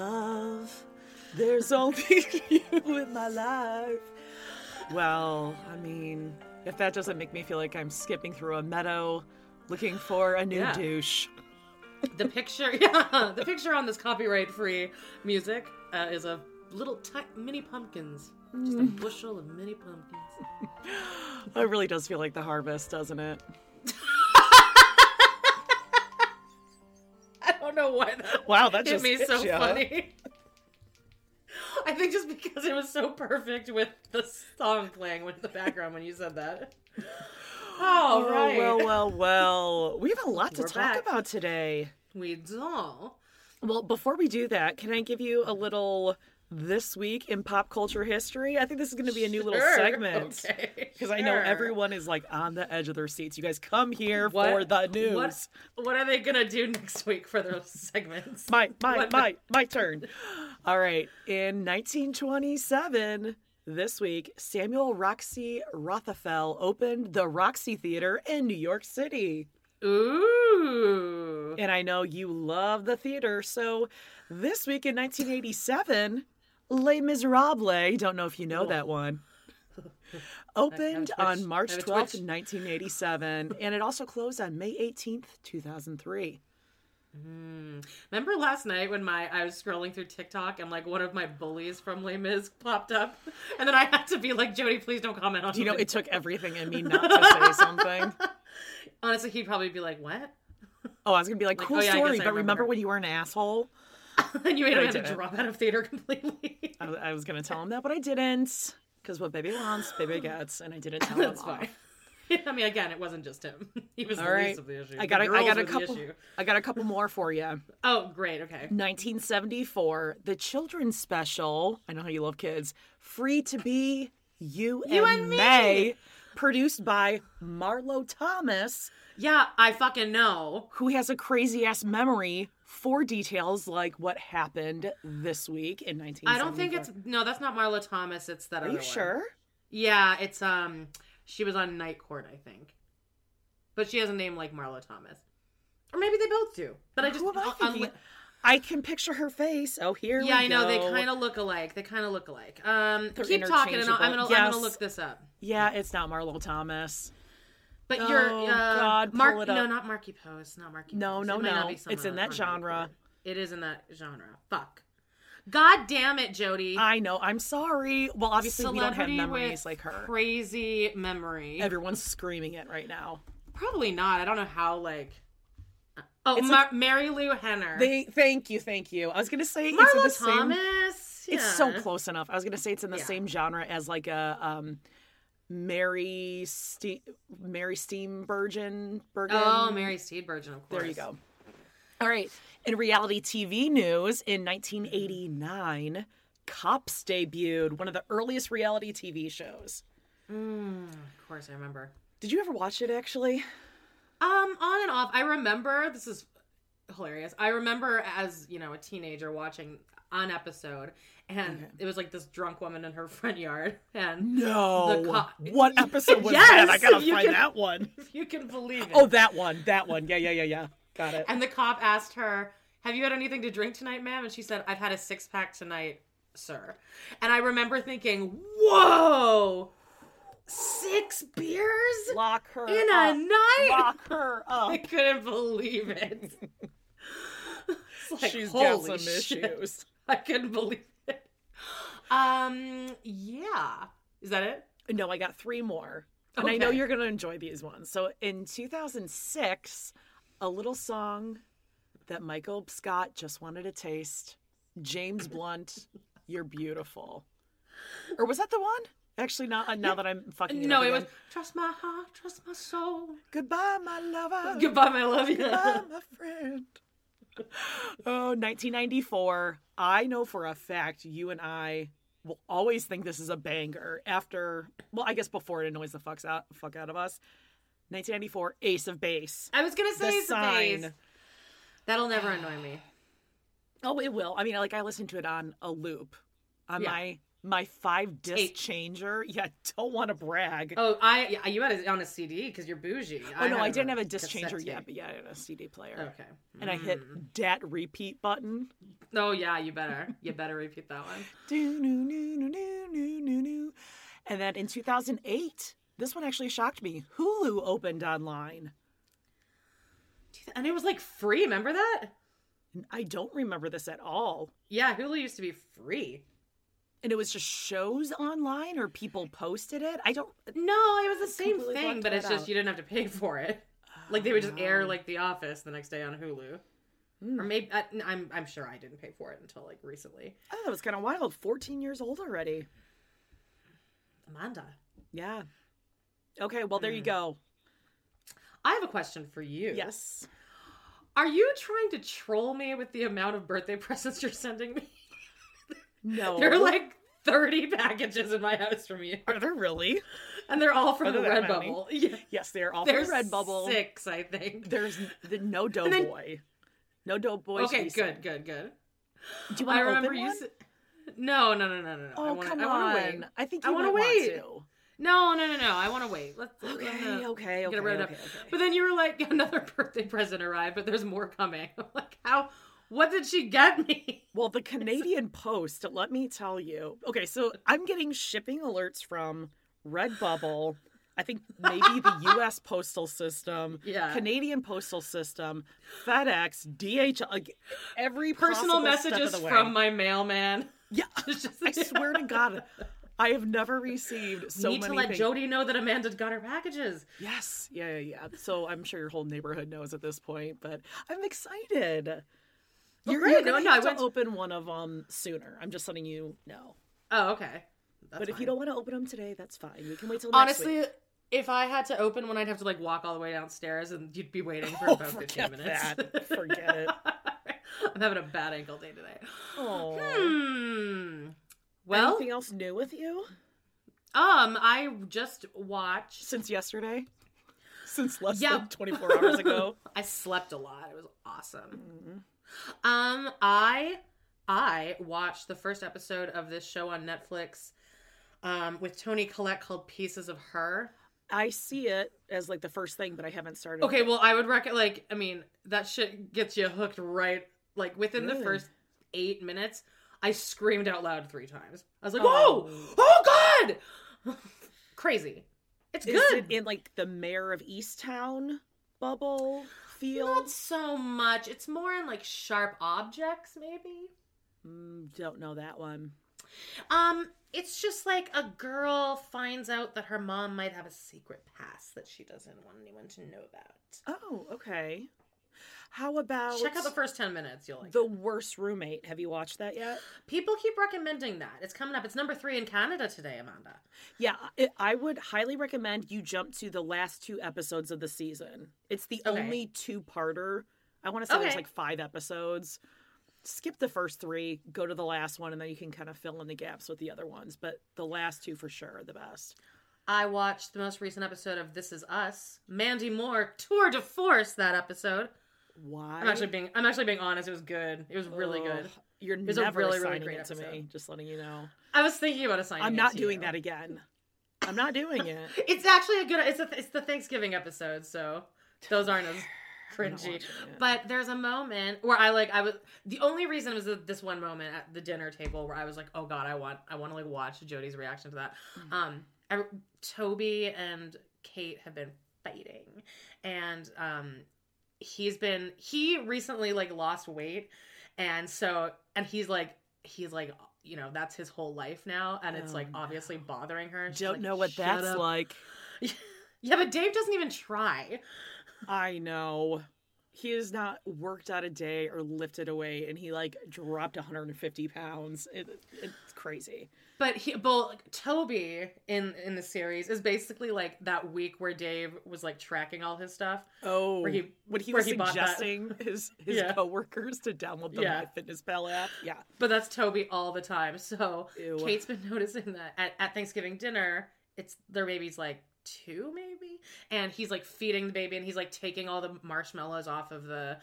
Love, there's only you in my life. Well, I mean, if that doesn't make me feel like I'm skipping through a meadow looking for a new Yeah. douche. The picture, yeah, the picture on this copyright-free music uh, is a little ti- mini pumpkins, just a Mm. bushel of mini pumpkins. It really does feel like the harvest, doesn't it? Know why that Wow, that hit me so funny. I think just because it was so perfect with the song playing with the background when you said that. All Oh, right. well, well, well. We have a lot to We're talk back. about today. We do. Well, before we do that, can I give you a little this week in pop culture history? I think this is going to be a new little Sure, segment. okay, Because I know everyone is like on the edge of their seats. You guys come here What- for the news. What, what are they gonna do next week for those segments? My my What- my my turn. All right. In 1927, this week, Samuel Roxy Rothafel opened the Roxy Theater in New York City. Ooh. And I know you love the theater. So this week in 1987, Les Miserables, don't know if you know that one, opened I have a on. March I have a 12th, 1987. And it also closed on May 18th, 2003. Hmm. Remember last night when my I was scrolling through TikTok and like one of my bullies from Les Mis popped up, and then I had to be like, Jody, please don't comment on. You know, it it took everything in me not to say something. Honestly, he'd probably be like, "What?" Oh, I was gonna be like, Like, cool oh, yeah, story, but remember remember. when you were an asshole? and you made I him have to drop out of theater completely. I, I was gonna tell him that, but I didn't. Because what baby wants, baby gets, and I didn't tell That's him. off. fine. I mean, again, it wasn't just him. He was All the right, least of the issue. I got a, I got a couple. I got a couple more for you. Oh, great. Okay. 1974, the children's special. I know how you love kids. Free to be you, You and, and me. May, produced by Marlo Thomas, Yeah, I fucking know. who has a crazy ass memory for details like what happened this week in 19. I don't think it's no. That's not Marla Thomas. It's that Are other you one. sure? Yeah, it's um. She was on Night Court, I think, but she has a name like Marla Thomas, or maybe they both do. But I just Who am I un- thinking? I can picture her face. Oh, here yeah, I know they kind of look alike. They kind of look alike. Um, They're keep talking, and I'm gonna interchangeable. I'm Yes. gonna look this up. Yeah, it's not Marlo Thomas. But Oh, you're uh, God, Mark. No, not Markie Post. Not Markie. No, Post. no, It no. It's in that genre. It is in that genre. Fuck. God damn it, Jody. I know. I'm sorry. Well, obviously we don't have memories like her. Crazy memory. Everyone's screaming it right now. Probably not. I don't know how. Like. Oh, It's Mar- like- Marilu Henner. They thank you, thank you. I was gonna say it's in Marlo the same. Thomas. It's so close enough. I was gonna say it's in the Yeah. same genre as like a um, Mary Ste- Mary Steenburgen. Bergen. Oh, Mary Steenburgen, of course. There you go. All right. In reality TV news, in 1989, Cops debuted, one of the earliest reality TV shows. Mm, of course, I remember. Did you ever watch it actually? Um, on and off. I remember this is hilarious. I remember as you know a teenager watching an episode, and it was like this drunk woman in her front yard, and No. The co- what episode was Yes, that? I gotta find can- that one. if you can believe oh, it. Oh, that one. That one. Yeah, yeah, yeah, yeah. Got it. And the cop asked her, Have you had anything to drink tonight, ma'am? And she said, I've had a six pack tonight, sir. And I remember thinking, Whoa! Six beers? Lock her In up. a night? Lock her up. I couldn't believe it. Like, She's got some shit. issues. I couldn't believe it. Um, yeah. Is that it? No, I got three more. And I know you're going to enjoy these ones. So in 2006, a little song that Michael Scott just wanted to taste James Blunt, You're Beautiful. Or was that the one? Actually, not uh, now that I'm fucking it no, up it was trust my heart, trust my soul. Goodbye, my lover. Goodbye, my love. Goodbye, my friend. Oh, 1994. I know for a fact you and I will always think this is a banger after, well, I guess before it annoys the fucks out, fuck out of us. 1994, Ace of Base. I was gonna The say sign. sign. That'll never annoy me. Oh, it will. I mean, like I listened to it on a loop on Yeah. my my five disc Tape. changer. Yeah, don't want to brag. Oh, I yeah, you had it on a CD because you're bougie. oh no, I didn't have a disc changer tape. yet, but yeah, I had a CD player. Okay. And I hit hmm. dat repeat button. Oh yeah, you better. You better repeat that one. Do, no, no, no, no, no, no, no. And then in 2008, this one actually shocked me. Hulu opened online. And it was like free. Remember that? I don't remember this at all. Yeah, Hulu used to be free. And it was just shows online or people posted it. I don't. No, it was the same completely thing, but that it's just out. you didn't have to pay for it. Like they would just air like The Office the next day on Hulu, Hmm. or maybe I, I'm I'm sure I didn't pay for it until like recently. I thought it was kind of wild. 14 years old already. Amanda, Yeah. Okay, well, there you Hmm. go. I have a question for you. Yes. Are you trying to troll me with the amount of birthday presents you're sending me? No. There are like 30 packages in my house from you, Are there really? and they're all from the there that Redbubble. Yeah, Yes, they are all there's from Redbubble. six, I think. There's the, no Doughboy. No Doughboy. Okay, good, good, good. Do you want I to remember open you. one? s- No, no, no, no, no, no. Oh, I wanna, come I wanna on. wait. I think I you wanna might wait. want to. No, no, no, no. I want to wait. Let's. Okay, gonna okay, get okay, it okay, okay. But then you were like, another birthday present arrived, but there's more coming. I'm like, how? What did she get me? Well, the Canadian Post, let me tell you. Okay, so I'm getting shipping alerts from Redbubble. I think maybe the U.S. Postal System, Yeah. Canadian Postal System, FedEx, DHL, like every Personal messages of the way. from my mailman. Yeah, just- I swear to God, I have never received so Need many. to let things. Jody know that Amanda got her packages. Yes, yeah, yeah, yeah. So I'm sure your whole neighborhood knows at this point, but I'm excited. You're, great. you're No, gonna no, I have to went- open one of them sooner. I'm just letting you know. Oh, okay. That's but if you fine. don't want to open them today, that's fine. We can wait till next honestly, week. if I had to open one, I'd have to like walk all the way downstairs, and you'd be waiting for Oh, about fifteen forget minutes. that. Forget it. I'm having a bad ankle day today. Oh. Hmm. Well, Anything else new with you um, I just watched. since yesterday? Since less Yeah. than 24 hours ago? I slept a lot. It was awesome. Mm-hmm. Um, I I watched the first episode of this show on Netflix, um, with Toni Collette called Pieces of Her. I see it as like the first thing, but I haven't started. Okay, well, I would recommend. Like, I mean, that shit gets you hooked right. Like within the first eight minutes, I screamed out loud three times. I was like, Oh. "Whoa! Oh God!" Crazy. It's Is good. it in like the Mare of Easttown bubble feel? Not so much. It's more in like sharp objects, maybe. Mm, don't know that one. Um, it's just like a girl finds out that her mom might have a secret past that she doesn't want anyone to know about. Oh, okay. How about Check out the first ten minutes. You'll like. The Worst Roommate? Have you watched that yet? People keep recommending that. It's coming up. It's number three in Canada today, Amanda. Yeah, it, I would highly recommend you jump to the last two episodes of the season. It's the Okay. only two-parter. I want to say there's like five episodes. Skip the first three, go to the last one, and then you can kind of fill in the gaps with the other ones. But the last two for sure are the best. I watched the most recent episode of This Is Us. Mandy Moore tour de force that episode. Why? I'm actually being I'm actually being honest. It was good. It was really Ugh, good. You're was a never really, really great it to me. Just letting you know. I was thinking about assigning. I'm it not doing you. that again. I'm not doing it. It's actually a good. It's a, it's the Thanksgiving episode, so those aren't as cringy. But there's a moment where I like I was the only reason was this one moment at the dinner table where I was like, oh god, I want I want to like watch Jody's reaction to that. Mm-hmm. Um, I, Toby and Kate have been fighting, and um, he's been he recently like lost weight, and so and he's like he's like you know that's his whole life now, and it's Oh, like obviously bothering her. She's Don't like, know what that's up." like. Yeah, but Dave doesn't even try. I know. He has not worked out a day or lifted a weight, and he like dropped 150 pounds. It, it's crazy. But he, but like, Toby in in the series is basically like that week where Dave was like tracking all his stuff. Oh, Where he- when he was he bought that. suggesting his his Yeah. coworkers to download the Yeah. MyFitnessPal app. Yeah. But that's Toby all the time. So Ew. Kate's been noticing that at, at Thanksgiving dinner, it's their baby's like two maybe, and he's like feeding the baby, and he's like taking all the marshmallows off of the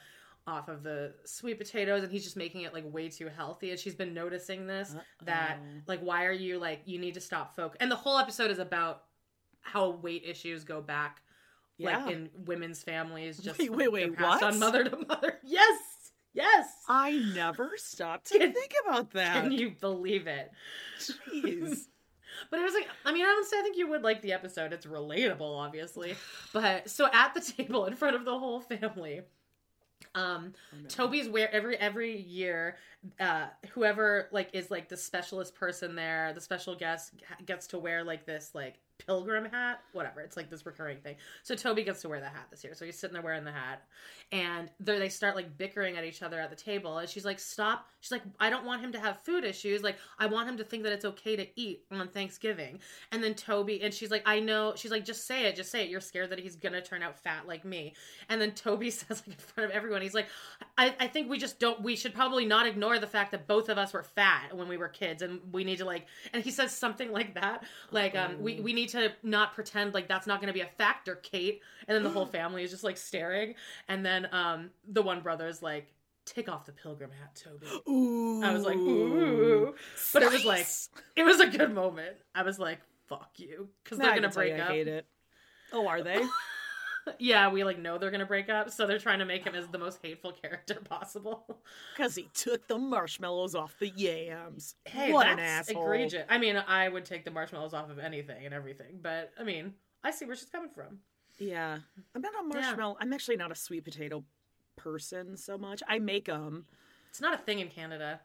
off of the sweet potatoes and he's just making it like way too healthy and she's been noticing this that like why are you like you need to stop folk and the whole episode is about how weight issues go back Yeah. like in women's families just Wait, wait, wait, passed what? on mother to mother yes yes I never stopped to Can- think about that. can you believe it Jeez. But it was like, I mean, I don't I think you would like the episode. It's relatable, obviously. But so at the table in front of the whole family, um, Toby's where every every year, uh, whoever like is like the specialist person there, the special guest gets to wear like this like pilgrim hat, whatever. It's like this recurring thing. So Toby gets to wear the hat this year. So he's sitting there wearing the hat, and they they start like bickering at each other at the table. And she's like, "Stop!" She's like, "I don't want him to have food issues. Like, I want him to think that it's okay to eat on Thanksgiving." And then Toby and she's like, "I know." She's like, "Just say it. Just say it. You're scared that he's gonna turn out fat like me." And then Toby says like in front of everyone, he's like, "I I think we just don't. We should probably not ignore the fact that both of us were fat when we were kids, and we need to like." And he says something like that, like, um, "We we need to not pretend like that's not going to be a factor, Kate." And then the whole family is just like staring, and then um, the one brother's like. Take off the pilgrim hat, Toby. Ooh. I was like, ooh. But it was like, it was a good moment. I was like, fuck you. Because they're going to break I up. hate it. Oh, are they? Yeah, we like know they're to break up. So they're trying to make him as the most hateful character possible. Because he took the marshmallows off the yams. Hey, what that's an asshole. egregious. I mean, I would take the marshmallows off of anything and everything. But I mean, I see where she's coming from. Yeah. I'm not a marshmallow. I'm actually not a sweet potato person so much. I make them. It's not a thing in Canada.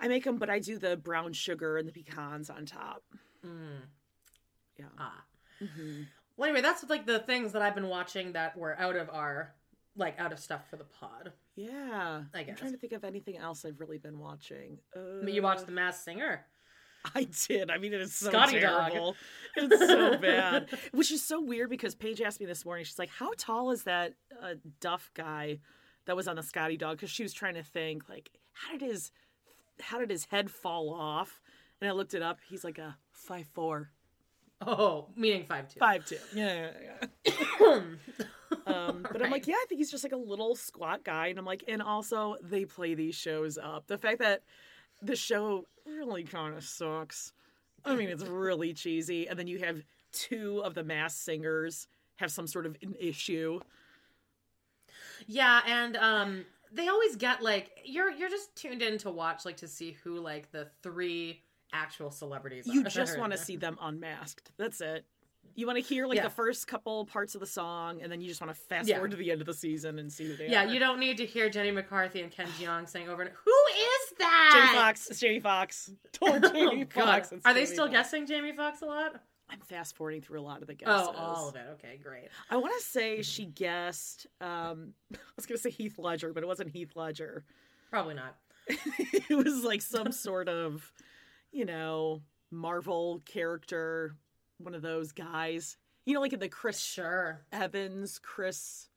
I make them, but I do the brown sugar and the pecans on top. Yeah. Ah. Mm-hmm. Well, anyway, that's like the things that I've been watching that were out of our, like, out of stuff for the pod. Yeah. I I'm guess. trying to think of anything else I've really been watching. Uh, I mean, you watched The Masked Singer. I did. I mean, it is so Scotty dog. terrible. It's so bad. Which is so weird because Paige asked me this morning. She's like, "How tall is that uh, Duff guy that was on the Scotty dog?" Because she was trying to think, like, how did his how did his head fall off? And I looked it up. He's like a five four, Oh, meaning five two. five two. Yeah, yeah, yeah. um, but I'm like, yeah, I think he's just like a little squat guy, and I'm like, and also they play these shows up. The fact that the show really kind of sucks. I mean, it's really cheesy, and then you have two of the mass singers have some sort of an issue. Yeah, and um they always get like you're you're just tuned in to watch like to see who like the three actual celebrities You just want to see them unmasked. That's it. You want to hear like Yeah. the first couple parts of the song, and then you just want to fast Yeah. forward to the end of the season and see who they Yeah, are. you don't need to hear Jenny McCarthy and Ken Jeong saying over and who is that? Jamie Foxx. It's Jamie Foxx. Poor Jamie Oh, God. Foxx. It's Are they still Foxx. guessing Jamie Foxx a lot? I'm fast forwarding through a lot of the guesses. Oh, all of it. Okay, great. I want to say she guessed. Um, I was going to say Heath Ledger, but it wasn't Heath Ledger. Probably not. it was like some sort of, you know, Marvel character, one of those guys. You know, like in the Chris Sure. Evans, Chris.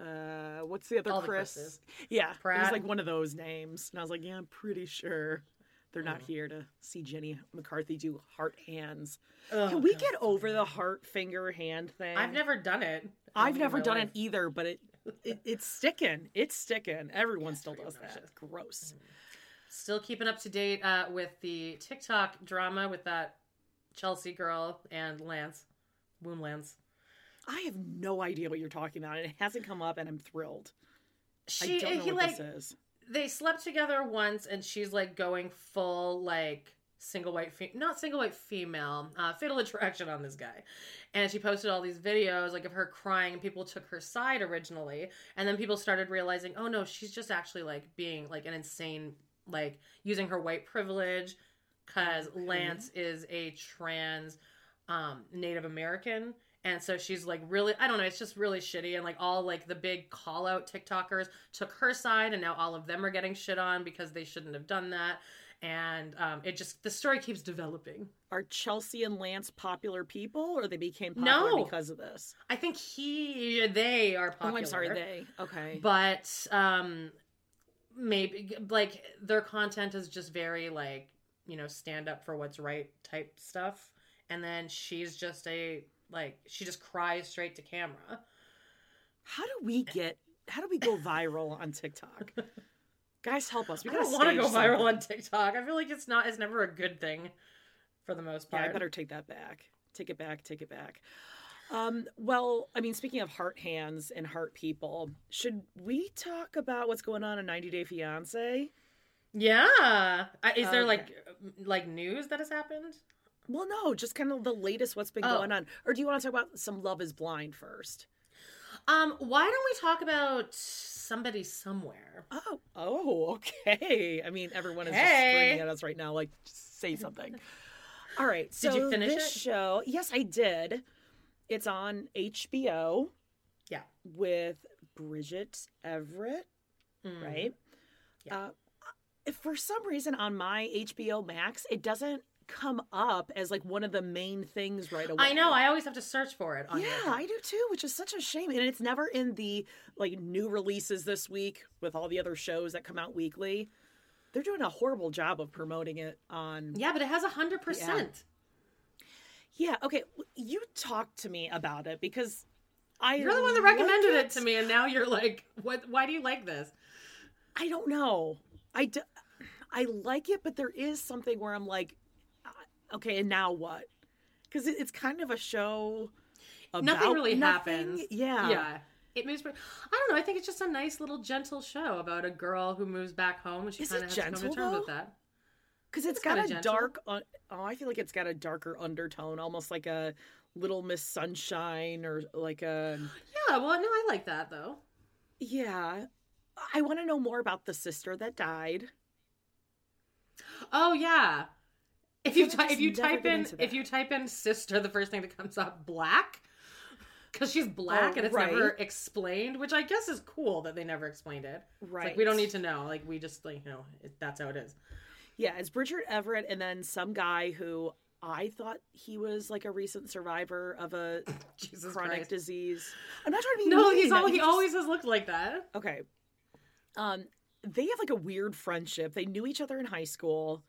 Uh, what's the other All Chris? Chris's. yeah, it was like one of those names, and I was like, yeah, I'm pretty sure they're not here to see Jenny McCarthy do heart hands. Can we get over the heart finger hand thing? I've never done it. I've never done life. it either, but it, it it's sticking. It's sticking. Everyone still pretty does that. Gross. Still keeping up to date uh, with the TikTok drama with that Chelsea girl and Lance, Wound Lance. I have no idea what you're talking about, it hasn't come up, and I'm thrilled. She I don't know he what like this is. they slept together once and she's like going full like single white fe- not single white female uh fatal attraction on this guy and she posted all these videos like of her crying and people took her side originally and then people started realizing oh no she's just actually like being like an insane like using her white privilege because Okay. lance is a trans um native american and so she's like really i don't know it's just really shitty and like all like the big call out tiktokers took her side and now all of them are getting shit on because they shouldn't have done that and um it just the story keeps developing Are Chelsea and Lance popular people, or they became popular No. because of this? i think he they are popular Oh, I'm sorry, they. Okay. but um maybe like their content is just very like you know stand up for what's right type stuff and then she's just a like she just cries straight to camera How do we get? How do we go viral on TikTok? Guys, help us. We don't want to go viral something. on tiktok i feel like it's not it's never a good thing for the most Yeah, part I better take that back. Take it back. Take it back. Um, well, I mean, speaking of heart hands and heart people, should we talk about what's going on in 90 Day Fiance? yeah is there Okay. like like news that has happened Well, no, just kind of the latest what's been Oh. going on. Or do you want to talk about some Love is Blind first? um why don't we talk about somebody somewhere Oh, oh, okay. I mean, everyone is just screaming at us right now. Like, say something. All right. So Did you finish this it? show? Yes, I did. It's on HBO yeah with Bridget Everett, Mm. right? Yeah. Uh, for some reason, on my HBO Max, it doesn't come up as like one of the main things right away. I know. I always have to search for it. On Yeah, I do too, which is such a shame. And it's never in the like new releases this week with all the other shows that come out weekly. They're doing a horrible job of promoting it on. Yeah, but it has a hundred percent. Yeah, okay. You talked to me about it because I. You're the one that recommended it to me, and now you're like, "What? Why do you like this?" I don't know. I, d- I like it, but there is something where I'm like, okay, and now what? Because it, it's kind of a show. About Nothing really nothing. happens. Yeah. yeah. It moves. I don't know. I think it's just a nice little gentle show about a girl who moves back home, and she kind of has to come to gentle, terms with that. Because it's got a gentle. dark. Un- oh, I feel like it's got a darker undertone, almost like a Little Miss Sunshine or like um a. Yeah. Well, no, I like that though. Yeah. I want to know more about the sister that died. Oh yeah. If you ty- if you type in if you type in sister, the first thing that comes up black. Because she's black Oh, and it's right. never explained, which I guess is cool that they never explained it. Right. like we don't need to know. Like we just like you know it, that's how it is. Yeah, it's Bridget Everett and then some guy who I thought he was like a recent survivor of a Jesus chronic Christ. disease. I'm not trying to be No, he's all, he just- always has looked like that. Okay. Um they have like a weird friendship. They knew each other in high school,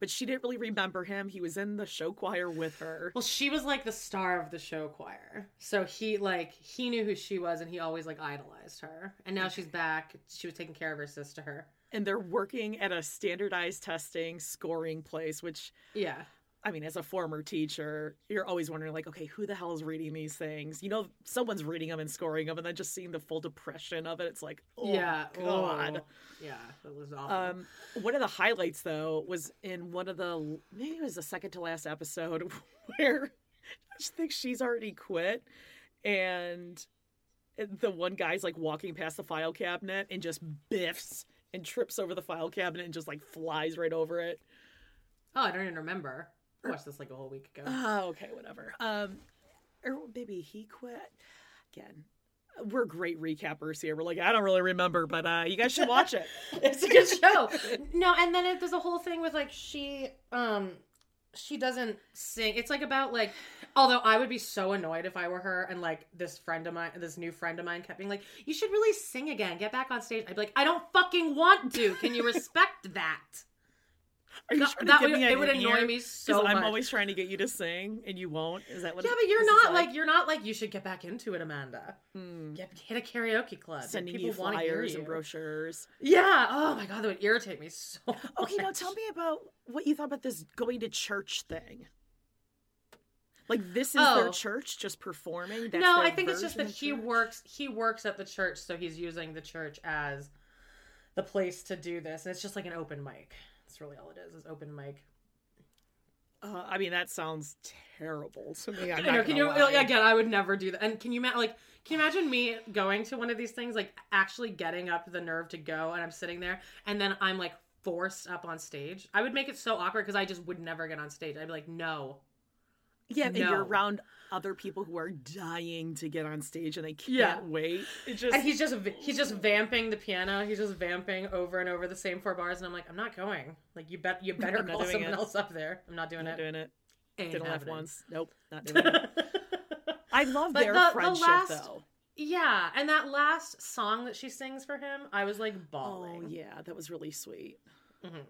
but she didn't really remember him. He was in the show choir with her. Well, she was like the star of the show choir, so he like he knew who she was, and he always like idolized her. And now she's back. She was taking care of her sister. And they're working at a standardized testing scoring place which Yeah, i mean as a former teacher you're always wondering like okay who the hell is reading these things? You know someone's reading them and scoring them and then just seeing the full depression of it it's like oh yeah, god. Oh, yeah, that was awful. um one of the highlights though was in one of the maybe it was the second to last episode where i just think she's already quit and the one guy's like walking past the file cabinet and just biffs and trips over the file cabinet and just like flies right over it. oh, I don't even remember. I watched this like a whole week ago. Oh, okay, whatever. Um, or maybe he quit again. We're great recappers here. We're like, I don't really remember, but uh, you guys should watch it. it's a good show. No, and then it, there's a whole thing with like she um she doesn't sing. It's like about like although I would be so annoyed if I were her and like this friend of mine this new friend of mine kept being like, You should really sing again, get back on stage. I'd be like, I don't fucking want to. Can you respect that? Are you No, trying to that get would- it would annoy ear? me so I'm always trying to get you to sing, and you won't. Is that what? Yeah, it- but you're not like, you're not like you should get back into it, Amanda. Hmm. Get, hit a karaoke club. sending People you flyers you. and brochures. Yeah. Oh my god, that would irritate me so. Okay, now tell me about what you thought about this going to church thing. Like this is Oh. their church just performing. That's no, I think it's just that he church? works. He works at the church, so he's using the church as the place to do this. And it's just like an open mic. That's really all it is. Is open mic. Uh, I mean, that sounds terrible to me. I'm I know. Can you lie. again? I would never do that. And can you ma- like? Can you imagine me going to one of these things, like actually getting up the nerve to go, and I'm sitting there, and then I'm like forced up on stage? I would make it so awkward because I just would never get on stage. I'd be like, no. Yeah, and you're around other people who are dying to get on stage and they can't Yeah. wait. It just And he's just he's just vamping the piano. He's just vamping over and over the same four bars, and I'm like, I'm not going. Like you bet you better call someone it. else up there. I'm not doing it. I'm not it. doing it. Ain't Didn't laugh once. Nope, not doing it. I love But their the- the friendship last- though. Yeah, and that last song that she sings for him, I was like Oh bawling. yeah, that was really sweet. Mhm.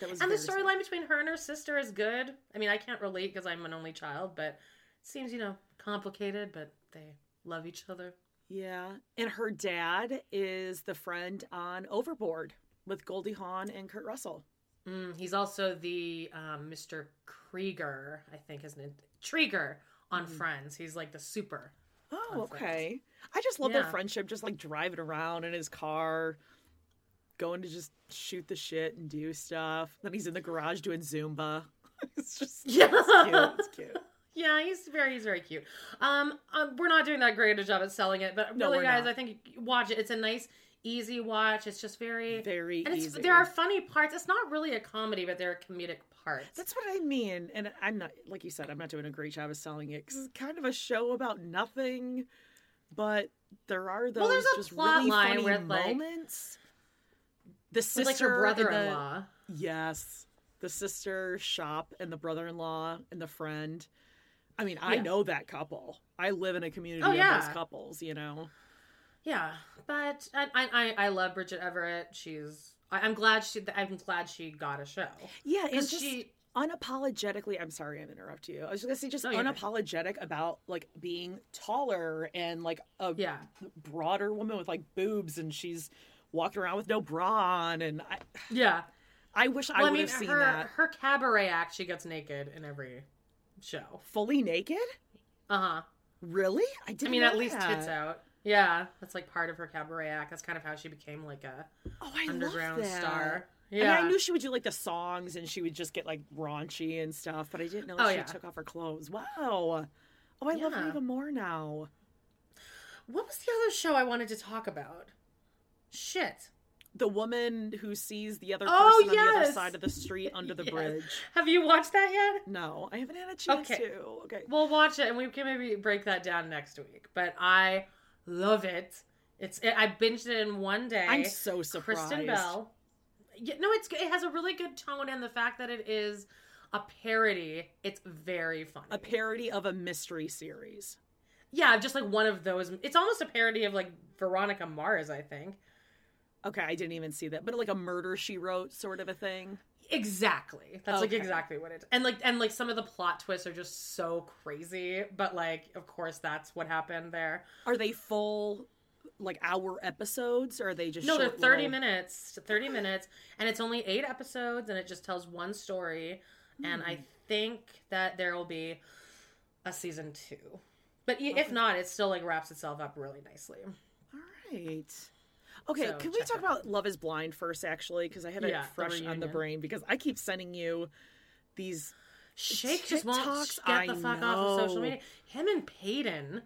And the storyline between her and her sister is good. I mean, I can't relate because I'm an only child, but it seems, you know, complicated, but they love each other. Yeah, and her dad is the friend on Overboard with Goldie Hawn and Kurt Russell. Mm, he's also the um, Mr. Krieger, I think his name. Treeger on Friends. He's like the super. Oh, Friends. okay. I just love their friendship, just like driving around in his car, going to just shoot the shit and do stuff. Then he's in the garage doing Zumba. it's just Yeah. it's cute. It's cute. Yeah, he's very he's very cute. Um, um, we're not doing that great a job at selling it, but No, really, guys, not. I think watch it. It's a nice, easy watch. It's just very Very and it's easy. there are funny parts. It's not really a comedy, but there are comedic parts. That's what I mean. And I'm not, like you said, I'm not doing a great job of selling it because it's kind of a show about nothing. But there are those Well, there's a just plot really line funny where, like- moments. The sister, like her brother-in-law. Yes. The sister shop and the brother in law and the friend. I mean, I Yeah. know that couple. I live in a community Oh, of yeah. those couples, you know? Yeah, but I I I- I love Bridget Everett. She's I, I'm glad she I'm glad she got a show. Yeah, and just she- unapologetically, I'm sorry I'm interrupt you. I was just gonna say just No, unapologetic about like being taller and like a Yeah. broader woman with like boobs and she's walking around with no bra on and I Yeah. I wish I Well, I, would mean, have seen her that. her cabaret act, she gets naked in every show. Fully naked? Uh huh. Really? I I didn't I mean, know at least that. tits out. Yeah, that's like part of her cabaret act. That's kind of how she became like a Oh, I underground love that. star. I mean, Yeah, I knew she would do like the songs and she would just get like raunchy and stuff, but I didn't know Oh, she yeah. took off her clothes. Wow. Oh, I love her even more now. What was the other show I wanted to talk about? Shit. The woman who sees the other oh, person Oh, on the other side of the street under the Yes. bridge. Have you watched that yet? No, I haven't had a chance Okay. to. Okay. We'll watch it and we can maybe break that down next week. But I love it. It's it, I binged it in one day. I'm so surprised. Kristen Bell. Yeah, no, it's it has a really good tone, and the fact that it is a parody, it's very funny. A parody of a mystery series. yeah, just like one of those. It's almost a parody of like Veronica Mars, I think. Okay, I didn't even see that, but like a murder she wrote sort of a thing. Exactly. That's like exactly what it is. And like and like some of the plot twists are just so crazy, but like of course that's what happened there. Are they full, like hour episodes, or are they just No, they're 30 little- minutes, 30 minutes, and it's only 8 episodes and it just tells one story and I hmm. think that there will be a season 2. But if not, it still like wraps itself up really nicely. All right. Okay, So, can we talk about Love is Blind first, actually? Because I have it Yeah, the fresh on the brain because I keep sending you these. Shake just won't TikToks, get the I fuck off of social media. Him and Peyton,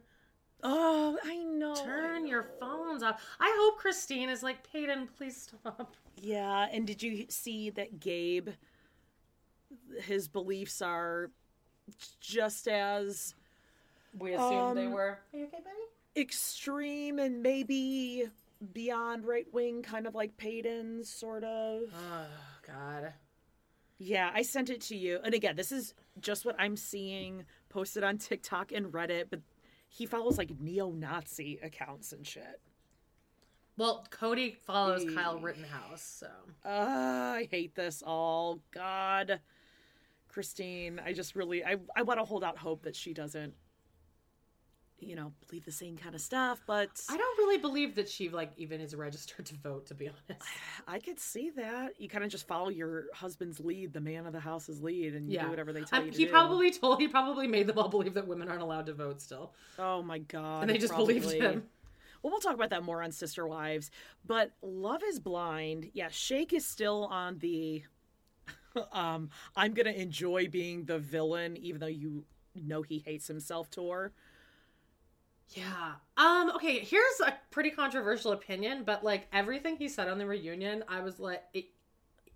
Oh, I know. I turn your phones off. I hope Christine is like, Peyton, please stop. Yeah, and did you see that Gabe? His beliefs are just as We assumed they Um, were. Are you okay, buddy? extreme and maybe beyond right wing, kind of like Payton's, sort of. Oh, God. Yeah, I sent it to you. And again, this is just what I'm seeing posted on TikTok and Reddit, but he follows like neo Nazi accounts and shit. Well, Cody follows Kyle Rittenhouse, so. Uh, I hate this all. God. Christine, I just really I I want to hold out hope that she doesn't you know, believe the same kind of stuff, but I don't really believe that she like even is registered to vote. To be honest, I could see that. You kind of just follow your husband's lead, the man of the house's lead, and you yeah, do whatever they tell Um, you to he do. probably told he probably made them all believe that women aren't allowed to vote still, Oh my god. and they just believed probably. him. Well, we'll talk about that more on Sister Wives. But Love is Blind, yeah, Shake is still on the um I'm gonna enjoy being the villain, even though you know he hates himself tour. Yeah. Um. Okay. Here's a pretty controversial opinion, but like everything he said on the reunion, I was like, it,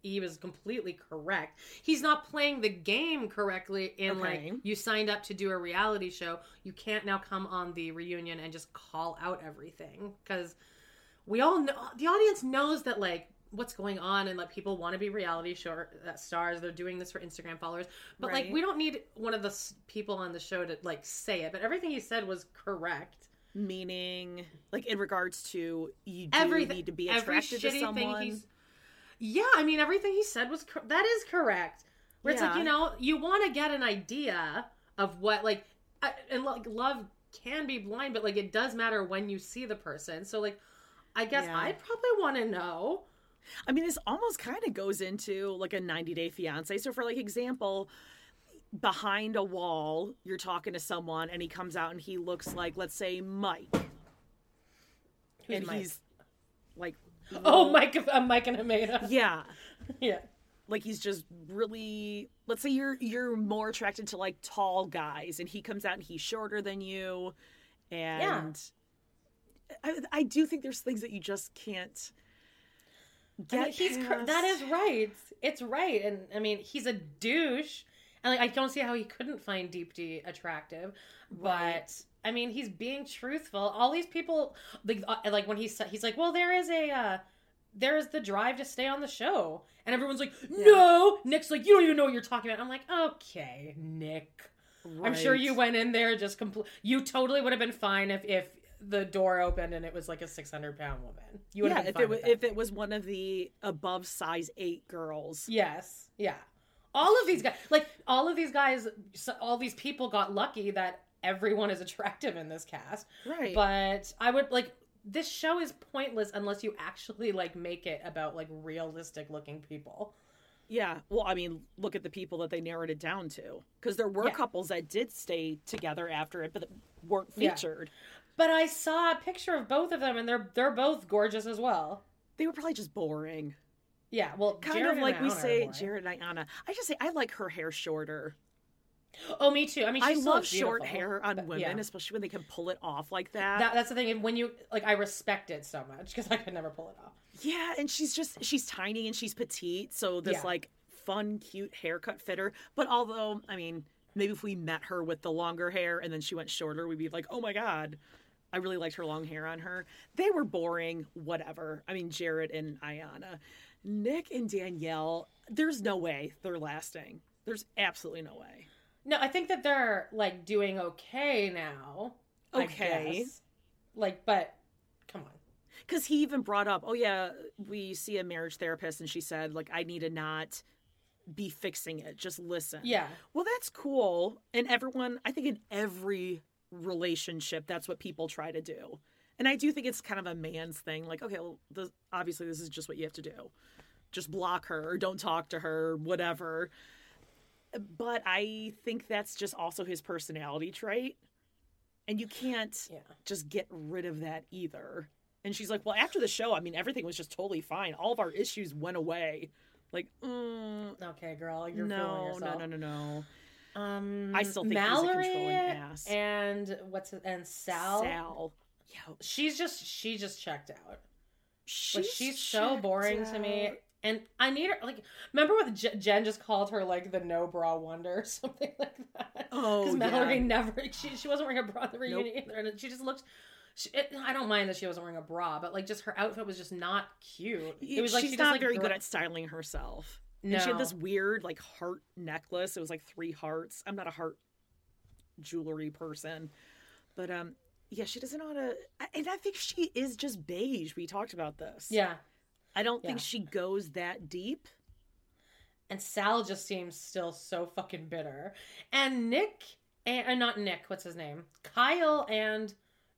he was completely correct. He's not playing the game correctly. In Okay. like, you signed up to do a reality show, you can't now come on the reunion and just call out everything because we all know the audience knows that like what's going on and like people want to be reality show uh, stars they're doing this for instagram followers. But like we don't need one of the s- people on the show to like say it but everything he said was correct. Meaning like in regards to you do everything need to be attracted to someone. yeah i mean everything he said was cor- that is correct. Where it's like you know you want to get an idea of what like I- and like love can be blind but like it does matter when you see the person. So like i guess Yeah. i'd probably want to know I mean, this almost kind of goes into like a 90 day fiance. So, for like example, behind a wall, you're talking to someone and he comes out and he looks like, let's say, Mike. Who's and Mike? he's like, Oh, Mike, uh, Mike and Amanda. yeah. Yeah. Like he's just really let's say you're you're more attracted to like tall guys and he comes out and he's shorter than you and I, I do think there's things that you just can't I mean, he's that is right. It's right, and I mean he's a douche, and like I don't see how he couldn't find Deepti attractive, but Right. I mean he's being truthful. All these people, like, uh, like when he said he's like, well, there is a. Uh, there is the drive to stay on the show, and everyone's like, "No." Nick's like, "You don't even know what you're talking about." I'm like, "Okay, Nick. I'm sure you went in there just complete. You totally would have been fine if if the door opened and it was like a 600 pound woman. You would yeah, have if it was if it was one of the above size eight girls. Yes. Yeah. All of these guys, like all of these guys, all these people got lucky that everyone is attractive in this cast. Right. But I would like this show is pointless unless you actually like make it about like realistic looking people. Yeah. Well, I mean, look at the people that they narrowed it down to. Because there were Yeah. couples that did stay together after it, but weren't Yeah. But I saw a picture of both of them and they're they're both gorgeous as well. They were probably just boring. Yeah, well, Kind Jarrette of like we say. Jarrette and Iyanna. I just say I like her hair shorter. Oh, me too. I mean, I love short hair on women, yeah. especially when they can pull it off like that. That, that's the thing. When you like, I respect it so much because I could never pull it off. Yeah, and she's just she's tiny and she's petite, so this Yeah. like fun, cute haircut fit her. But although, I mean, maybe if we met her with the longer hair and then she went shorter, we'd be like, oh my god, I really liked her long hair on her. They were boring, whatever. I mean, Jarrette and Iyanna, Nick and Danielle. There's no way they're lasting. There's absolutely no way. No, I think that they're like doing okay now. Okay. Like, but come on. because he even brought up, oh yeah, we see a marriage therapist, and she said like I need to not be fixing it, just listen. Yeah. Well, that's cool, and everyone, I think in every relationship, that's what people try to do, and I do think it's kind of a man's thing. Like, okay, well, this, obviously this is just what you have to do, just block her, or don't talk to her, whatever. But I think that's just also his personality trait. And you can't Yeah. just get rid of that either. And she's like, Well, after the show, I mean, everything was just totally fine. All of our issues went away. Like, mm, Okay, girl, you're fooling no, no, no, no, no. Um, I still think he's a Mallory controlling ass. and what's it, and Sal. Sal. She's just she just checked out. she's, Like she's so boring to me. And I need her. Like, remember what Jen just called her like the no bra wonder or something like that? Oh, because Mallory yeah. never. She she wasn't wearing a bra at the reunion either, and she just looked. She, it, I don't mind that she wasn't wearing a bra, but like just her outfit was just not cute. It was like she's she not just, like, very gr- good at styling herself. And she had this weird like heart necklace. It was like three hearts. I'm not a heart jewelry person, but um, yeah, she doesn't know how to. And I think she is just beige. We talked about this. Yeah, I don't think she goes that deep. and Sal just seems still so fucking bitter, and Nick and, and not Nick. What's his name? Kyle and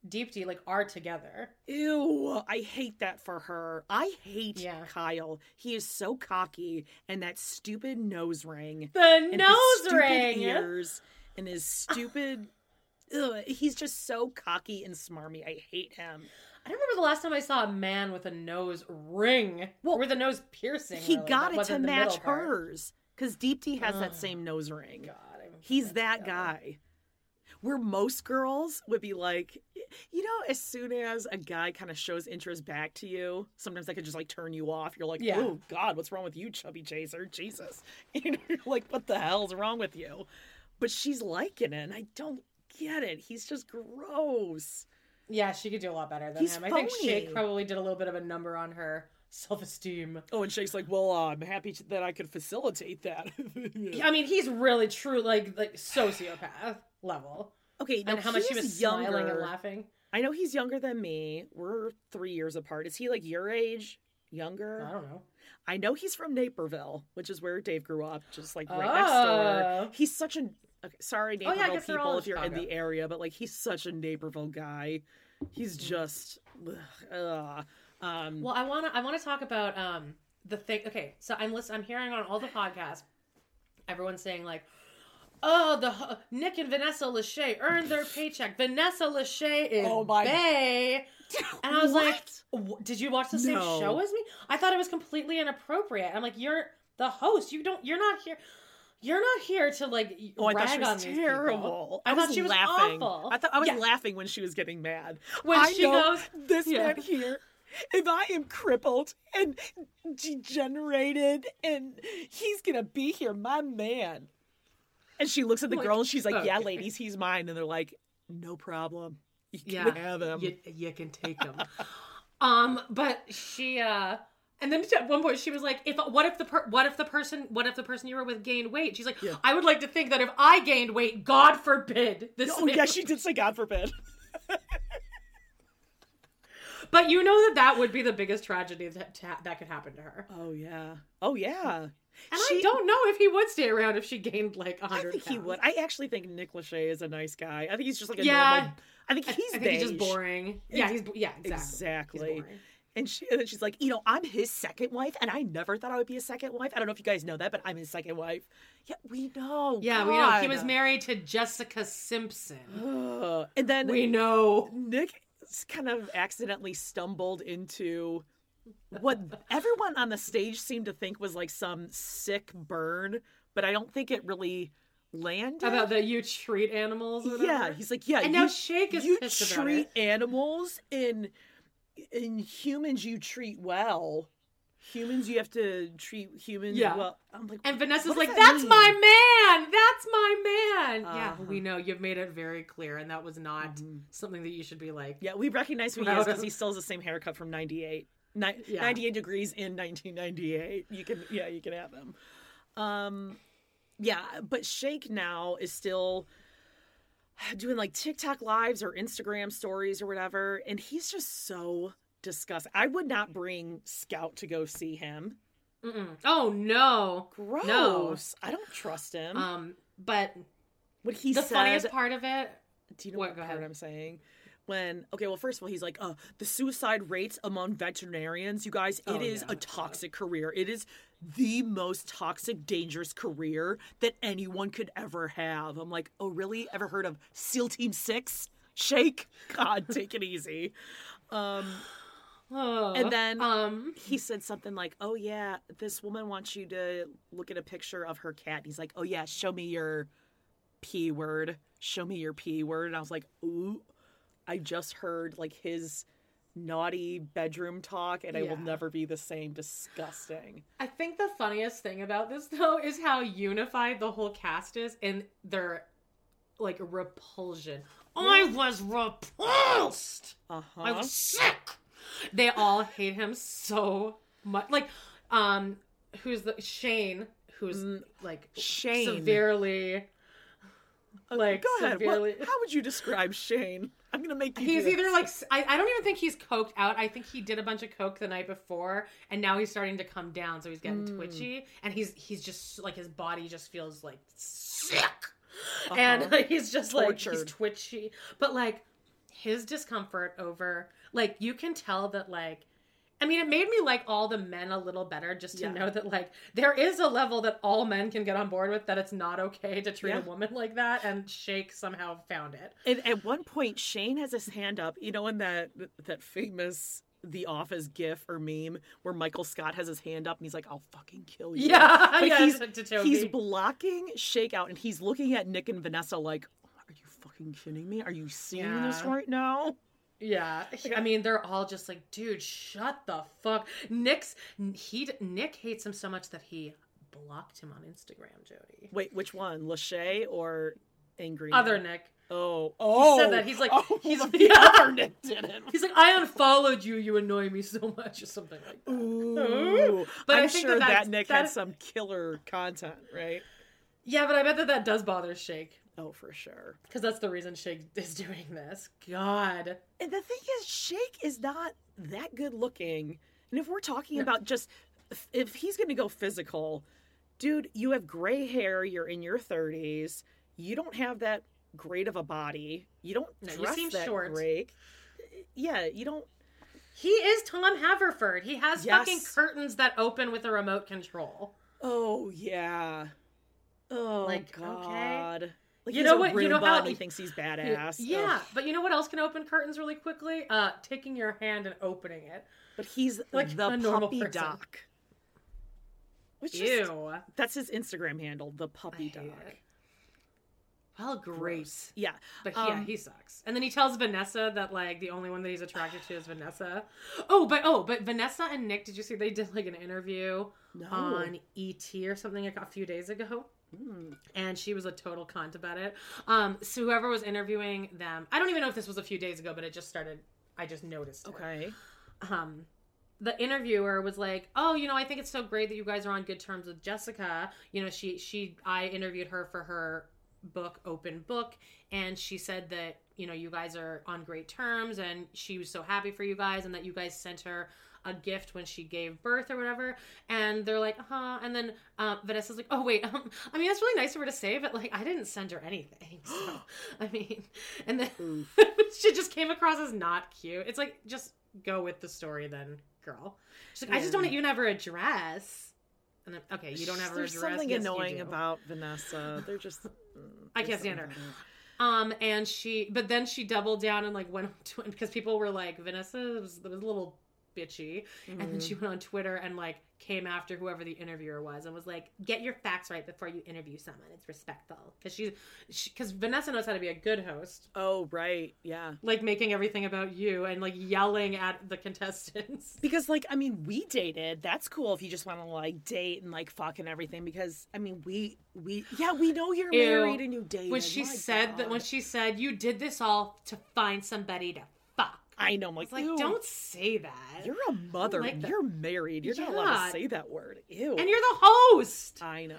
Deepti like are together. Ew, I hate that for her. I hate Yeah. Kyle. He is so cocky and that stupid nose ring. The nose ring. ears and his stupid Ugh, he's just so cocky and smarmy. I hate him. I don't remember the last time I saw a man with a nose ring. Well, or with a nose piercing. He really. got That it to match hers because Deepti has that same nose ring. God, He's that guy. Where most girls would be like, you know, as soon as a guy kind of shows interest back to you, sometimes that could just like turn you off. You're like, Yeah. oh God, what's wrong with you, chubby chaser? Jesus. You know, you're like, what the hell's wrong with you? But she's liking it, and I don't get it. He's just gross. Yeah, she could do a lot better than He's him. I think Shake probably did a little bit of a number on her self esteem. Oh, and Shake's like, well, uh, I'm happy that I could facilitate that. I mean, he's really true, like like sociopath level. okay, now and how much she he's was younger. smiling and laughing. I know he's younger than me. We're three years apart. Is he like your age? Younger? I don't know. I know he's from Naperville, which is where Dave grew up, just like right next door. Oh. He's such a okay, sorry Oh, yeah, Naperville guess they're all people if you're in the area, but like he's such a Naperville guy. He's just ugh, ugh. um Well, I wanna I wanna talk about um the thing. Okay, so I'm listening. I'm hearing on all the podcasts, everyone's saying like, "Oh, the hu- Nick and Vanessa Lachey earned their paycheck. Vanessa Lachey is Oh my- bae." And I was like, What? "W- "Did you watch the same No. show as me?" I thought it was completely inappropriate. I'm like, "You're the host. You don't. You're not here." You're not here to like Oh, I rag thought she on was these terrible. people. I, thought was she was laughing. awful. I thought I was Yeah. laughing when she was getting mad. When I she goes- this Yeah. man here. If I am crippled and degenerated, and he's gonna be here, my man. And she looks at the Like, girl and she's like, "Yeah, ladies, he's mine." And they're like, "No problem. You can yeah, have him." You, you can take him. um, but she uh and then at one point she was like, "If what if the per- what if the person what if the person you were with gained weight?" She's like, "I would like to think that if I gained weight, God forbid this." oh man- yeah, she did say, "God forbid." But you know that that would be the biggest tragedy that that could happen to her. Oh yeah. Oh yeah. And She- I don't know if he would stay around if she gained like I hundred. think he would. I actually think Nick Lachey is a nice guy. I think he's just like a Yeah. normal. I think he's I think he's just boring. Yeah, he's yeah exactly. Exactly. And, she, and she's like, you know, I'm his second wife, and I never thought I would be a second wife. I don't know if you guys know that, but I'm his second wife. Yeah, we know. Yeah, we know he was married to Jessica Simpson. And then We know. Nick kind of accidentally stumbled into what everyone on the stage seemed to think was like some sick burn, but I don't think it really landed. About that you treat animals. Yeah, he's like, yeah, And you, now Shake is you pissed about treat animals and in humans you treat well. Humans you have to treat humans Yeah. well. I'm like, And Vanessa's like, that "That's mean?" my man. That's my man." yeah, Uh-huh. we know you've made it very clear, and that was not something that you should be like. Yeah, we recognize who he is because he still has the same haircut from '98. Ni- Yeah. 98 degrees in 1998. You can, yeah, you can have him. Um, yeah, but Shake now is still doing like TikTok lives or Instagram stories or whatever, and he's just so disgusting. I would not bring Scout to go see him. Mm-mm. Oh no, Gross. No. I don't trust him. Um, but what he said. the said. funniest part of it. Do you know What? what, part ahead. I'm saying? When okay, well, first of all, he's like, uh, the suicide rates among veterinarians, you guys, it is Oh, yeah. a toxic career. It is the most toxic, dangerous career that anyone could ever have. I'm like, oh, really? Ever heard of SEAL Team Six? Shake, God, take it easy. Um, Oh, and then um, he said something like, "Oh yeah, this woman wants you to look at a picture of her cat." He's like, "Oh yeah, show me your p word. Show me your p word." And I was like, "Ooh, I just heard like his naughty bedroom talk, and I will never be the same. Disgusting." I think the funniest thing about this though is how unified the whole cast is in their like repulsion. I was repulsed. Uh I was sick. They all hate him so much. Like, um, who's the Shane? Who's like Mm, Shane. severely like Go ahead. What- severely. how would you describe Shane? I'm gonna make you. He's either like I don't even think he's coked out. I think he did a bunch of coke the night before, and now he's starting to come down, so he's getting Hmm. twitchy, and he's he's just like his body just feels like sick. and like, he's just like he's twitchy, but like his discomfort over like you can tell that like. I mean, it made me like all the men a little better just to Yeah. know that like there is a level that all men can get on board with that it's not okay to treat Yeah. a woman like that, and Shake somehow found it. And at one point, Shane has his hand up. You know, in that that famous The Office gif or meme where Michael Scott has his hand up and he's like, "I'll fucking kill you." Yeah, but yeah, he's to- to Toby. he's blocking Shakeout and he's looking at Nick and Vanessa like, "Are you fucking kidding me? Are you seeing this right now?" Yeah, I mean, they're all just like, dude, shut the fuck. Nick's he Nick hates him so much that he blocked him on Instagram. Jody, Wait, which one, Lachey or Angry? other Nick? Nick. Oh, oh, said that. He's like- oh, he's- the yeah. other Nick did it. He's like, I unfollowed you. You annoy me so much, or something like that. Ooh, But I I'm think sure that that, Nick that- had some killer content, right? Yeah, but I bet that that does bother Shake Oh, for sure. because that's the reason Shake is doing this. God, And the thing is, Shake is not that good looking. And if we're talking about just if- he's going to go physical, dude, you have gray hair. You're in your 30s. You don't have that great of a body. You don't No, you dress seem that short. great. Yeah, you don't. he is Tom Haverford. He has Yes. fucking curtains that open with a remote control. Oh yeah. Oh Like, okay. Like You know what- you know how- he thinks he's badass. Yeah, Ugh. but you know what else can open curtains really quickly? Uh, taking your hand and opening it. But he's Like the puppy person. doc. Which Ew. is that's his Instagram handle, the puppy doc. it. Well, great. Yeah. But yeah, Um, he sucks. And then he tells Vanessa that like the only one that he's attracted to is Vanessa. Oh, but oh, but Vanessa and Nick, did you see they did like an interview No. on ET or something like a few days ago? And she was a total cunt about it. Um, so whoever was interviewing them, I don't even know if this was a few days ago, but it just started. I just noticed. It. Okay. um the interviewer was like oh you know i think it's so great that you guys are on good terms with jessica you know she she i interviewed her for her book open book and she said that you know you guys are on great terms and she was so happy for you guys and that you guys sent her a gift when she gave birth or whatever and they're like huh and then uh, vanessa's like oh wait um, i mean that's really nice of her to say but like i didn't send her anything so i mean and then she just came across as not cute it's like just go with the story then girl she's like i just don't even have her address and then, okay you don't have her There's address something Yes, you annoying about Vanessa. They're just. mm, I can't stand her. Um, and she, but then she doubled down and like went to because people were like Vanessa was, was a little bitchy, and then she mm-hmm. went on Twitter and like came after whoever the interviewer was and was like, "Get your facts right before you interview someone. It's respectful." Because she, because Vanessa knows how to be a good host, Oh right, yeah. like making everything about you and like yelling at the contestants. Because like I mean, we dated. That's cool if you just want to like date and like fuck and everything. Because I mean, we we yeah we know you're Ew. married and you dated. When she My said that, when she said you did this all to find somebody to I know, I'm like, like don't say that. You're a mother. like you're married. You're not allowed to say that word. Ew. and you're the host. I know.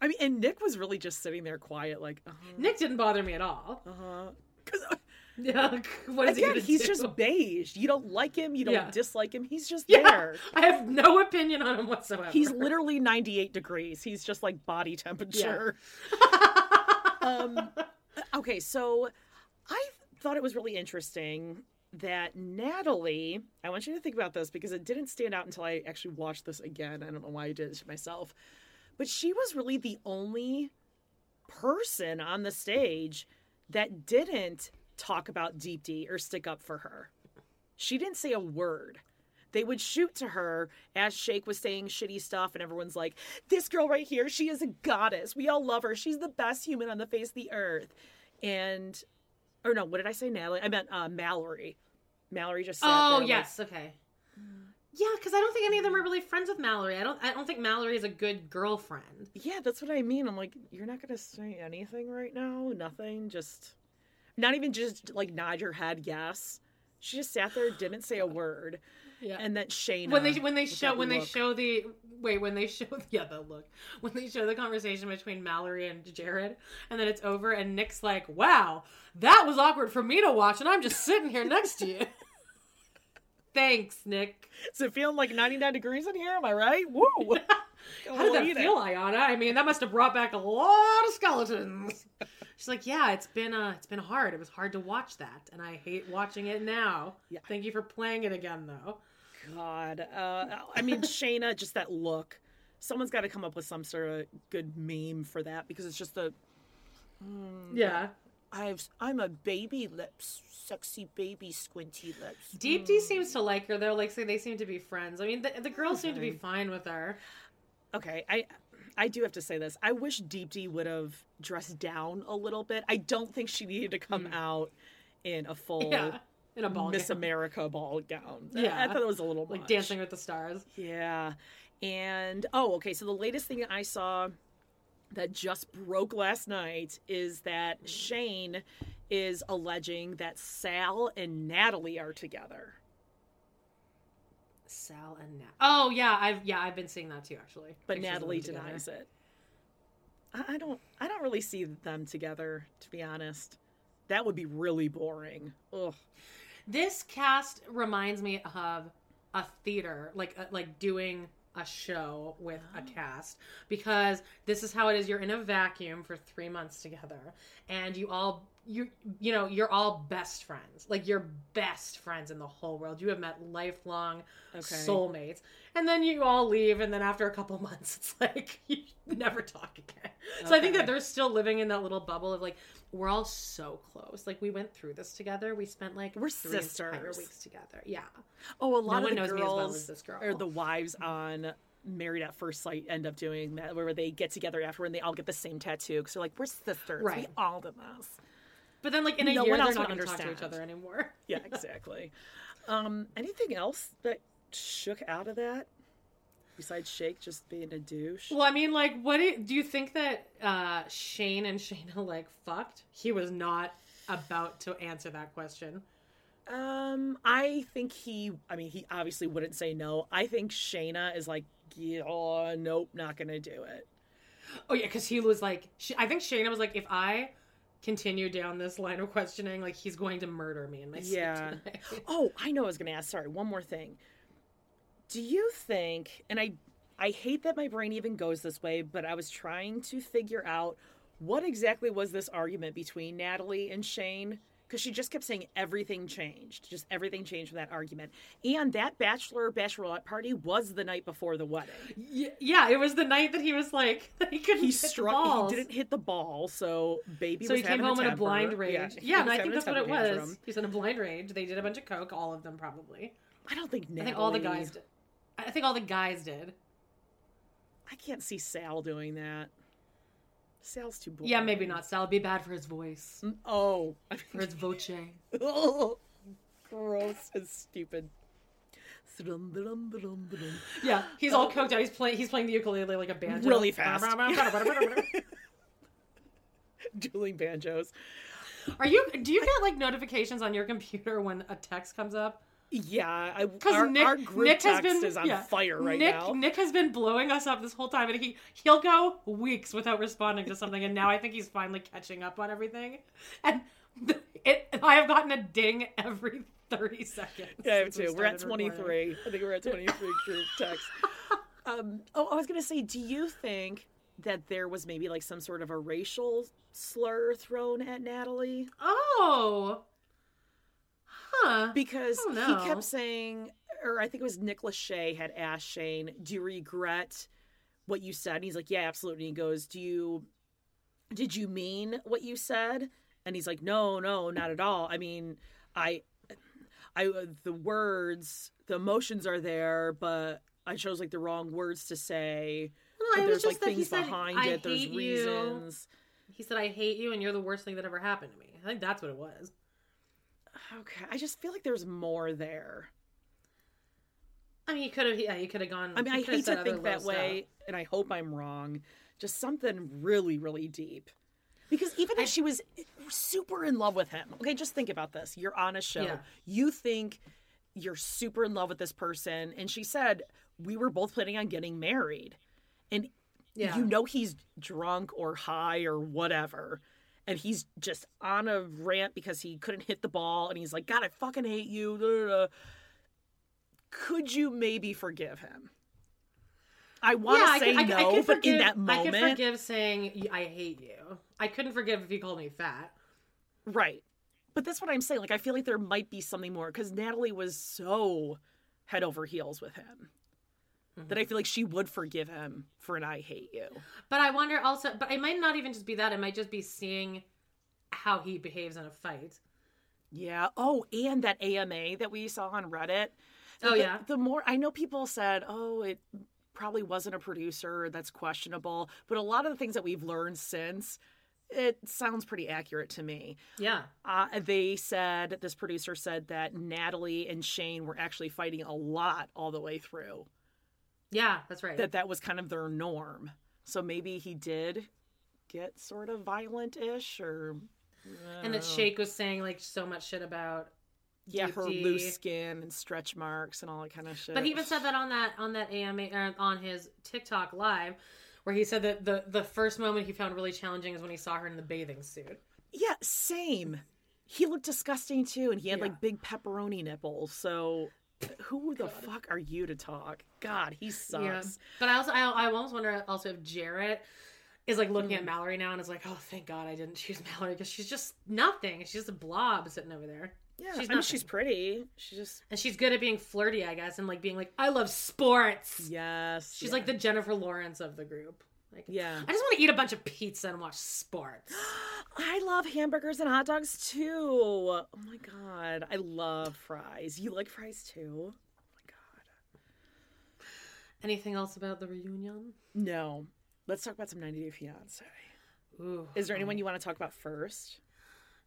I mean, and Nick was really just sitting there quiet, like, uh Nick didn't bother me at all. Uh huh. Because Yeah, what is he again, gonna he's do? just beige. You don't like him. You don't Yeah. dislike him. He's just yeah. there. I have no opinion on him whatsoever. He's literally 98 degrees. He's just like body temperature. um, okay, so I thought it was really interesting that Natalie, I want you to think about this because it didn't stand out until I actually watched this again. I don't know why I did it to myself. But she was really the only person on the stage that didn't talk about Deepti or stick up for her. She didn't say a word. They would shoot to her as Shake was saying shitty stuff, and everyone's like, This girl right here, she is a goddess. We all love her. She's the best human on the face of the earth. And, or no, what did I say, Natalie? I meant uh, Mallory. Mallory just said, Oh yes, okay. Yeah, because I don't think any of them are really friends with Mallory. I don't. I don't think Mallory is a good girlfriend. Yeah, that's what I mean. I'm like, You're not going to say anything right now? Nothing? Just, not even just like nod your head, yes. She just sat there, didn't say a word. Yeah. And then Shayna. when they when they show that when they look. show the wait when they show yeah the look when they show the conversation between Mallory and Jarrette and then it's over and Nick's like wow that was awkward for me to watch and I'm just sitting here next to you. Thanks, Nick. Is it feeling like 99 degrees in here? Am I right? Woo! How did that it. feel, Iyanna? I mean, that must have brought back a lot of skeletons. She's like, yeah, it's been uh, it's been hard. It was hard to watch that, and I hate watching it now. Yeah. Thank you for playing it again, though. God. Uh, I mean, Shayna, just that look. Someone's got to come up with some sort of good meme for that because it's just a. Mm, yeah. I've I'm a baby lips, sexy baby squinty lips. Deepti mm. seems to like her though. Like, say they seem to be friends. I mean, the, the girls seem to be fine with her. Okay, I I do have to say this. I wish Deepti would have dressed down a little bit. I don't think she needed to come hmm. out in a full Yeah, in a ball Miss gown. America ball gown. Yeah. I thought it was a little like much. Dancing with the Stars. Yeah. And oh, okay. So the latest thing I saw that just broke last night is that Shane is alleging that Sal and Natalie are together. Sal and Nat. Oh yeah, I've yeah I've been seeing that too actually. But Pictures Natalie them together. denies it. I I don't I don't really see them together, to be honest. That would be really boring. Ugh. This cast reminds me of a theater, like uh, like doing a show with a cast because this is how it is. You're in a vacuum for three months together, and you all you you know you're all best friends, like you're best friends in the whole world. You have met lifelong Okay. soulmates, and then you all leave, and then after a couple months, it's like you never talk again. So I think that they're still living in that little bubble of like we're all so close. Like we went through this together. We spent like We're three entire sisters. weeks together. Yeah. Oh, a lot one of the me as well girls as this girl. or the wives on Married at First Sight end up doing that, where they get together after and they all get the same tattoo because they're like, we're sisters. We all did this. But then like in a No year they're not going to talk to each other anymore. Yeah, exactly. um, anything else that shook out of that besides Shake just being a douche? Well, I mean, like, what do you, do you think that uh, Shane and Shayna like fucked? He was not about to answer that question. Um, I think he. I mean, he obviously wouldn't say no. I think Shayna is like, oh, nope, not gonna do it. Oh yeah, because he was like, she, I think Shayna was like, if I continue down this line of questioning, like he's going to murder me in my sleep Yeah. tonight. Oh, I know. I was gonna ask. Sorry, one more thing. Do you think? And I, I hate that my brain even goes this way, but I was trying to figure out what exactly was this argument between Natalie and Shane. Because she just kept saying everything changed, just everything changed from that argument. And that bachelor bachelorette party was the night before the wedding. Yeah, it was the night that he was like he couldn't he hit the struck he didn't hit the ball so baby so he came home in a blind rage. yeah, Yeah, and I think that's what it was. tantrum. He's in a blind rage. They did a bunch of coke, all of them probably. i don't think Natalie, I think all the guys did. I think all the guys did. i can't see sal doing that sal's too boring Yeah, maybe not. Sal would be bad for his voice, mm, oh for his voce. oh, gross and stupid Yeah, he's all oh. coked out. He's playing. He's playing the ukulele like a banjo, Really fast. dueling banjos Are you? Do you get like notifications on your computer when a text comes up? Yeah I, Because our, Nick, our group Nick has been is on yeah, fire right Nick, now Nick has been blowing us up this whole time, and he he'll go weeks without responding to something, and now I think he's finally catching up on everything. And it, I have gotten a ding every thirty seconds. Yeah, I have too. We're at 23. I think we're at 23 group text. Um, oh, I was going to say, do you think that there was maybe like some sort of a racial slur thrown at Natalie? Oh, huh? Because oh, he kept saying, or I think it was Nick Lachey had asked Shane, do you regret what you said? And he's like, yeah, absolutely. And he goes, do you, did you mean what you said? And he's like, no, no, not at all. I mean, I, I, the words, the emotions are there, but I chose like the wrong words to say. No, there's like things said, behind "I it. There's you." reasons. He said, "I hate you, and you're the worst thing that ever happened to me." I think that's what it was. Okay, I just feel like there's more there. I mean, he could have. Yeah, he could have gone. I mean, I hate to think that way, and I hope I'm wrong. Just something really, really deep. Because even if she was super in love with him, okay, just think about this. You're on a show. Yeah. You think you're super in love with this person, and she said, We were both planning on getting married. And Yeah. you know he's drunk or high or whatever. And he's just on a rant because he couldn't hit the ball, and he's like, God, I fucking hate you. da, da, da." Could you maybe forgive him? I want to yeah, say I, no, I could but forgive, in that moment I could forgive saying I hate you. I couldn't forgive if he called me fat. right? But that's what I'm saying. Like, I feel like there might be something more because Natalie was so head over heels with him that Mm-hmm. I feel like she would forgive him for an "I hate you." But I wonder also, but it might not even just be that. It might just be seeing how he behaves in a fight. Yeah. Oh, and that AMA that we saw on Reddit. Oh, the, yeah? The more I know, people said, "Oh, it probably wasn't a producer. That's questionable." But a lot of the things that we've learned since, it sounds pretty accurate to me. Yeah. Uh, they said this producer said that Natalie and Shane were actually fighting a lot all the way through. Yeah, that's right. That that was kind of their norm. So maybe he did get sort of violent-ish, or and that Shake was saying like so much shit about yeah, her D. loose skin and stretch marks and all that kind of shit. But he even said that on that on that AMA uh, on his TikTok live, where he said that the the first moment he found really challenging is when he saw her in the bathing suit. Yeah, same. He looked disgusting too, and he had Yeah. like big pepperoni nipples. So, who the fuck are you to talk? God, he sucks. But I also I, I almost wonder also if Jarrette is like looking at mm-hmm. Mallory now and is like, oh, thank God I didn't choose Mallory because she's just nothing. She's just a blob sitting over there. Yeah, she's I mean, she's pretty. She's just and she's good at being flirty, I guess, and like being like, I love sports. yes. She's yeah. like the Jennifer Lawrence of the group. Like, Yeah. I just want to eat a bunch of pizza and watch sports. I love hamburgers and hot dogs too. Oh my god, I love fries. You like fries too? Oh my god. Anything else about the reunion? No. Let's talk about some 90 Day Fiance. Ooh. Is there anyone you want to talk about first?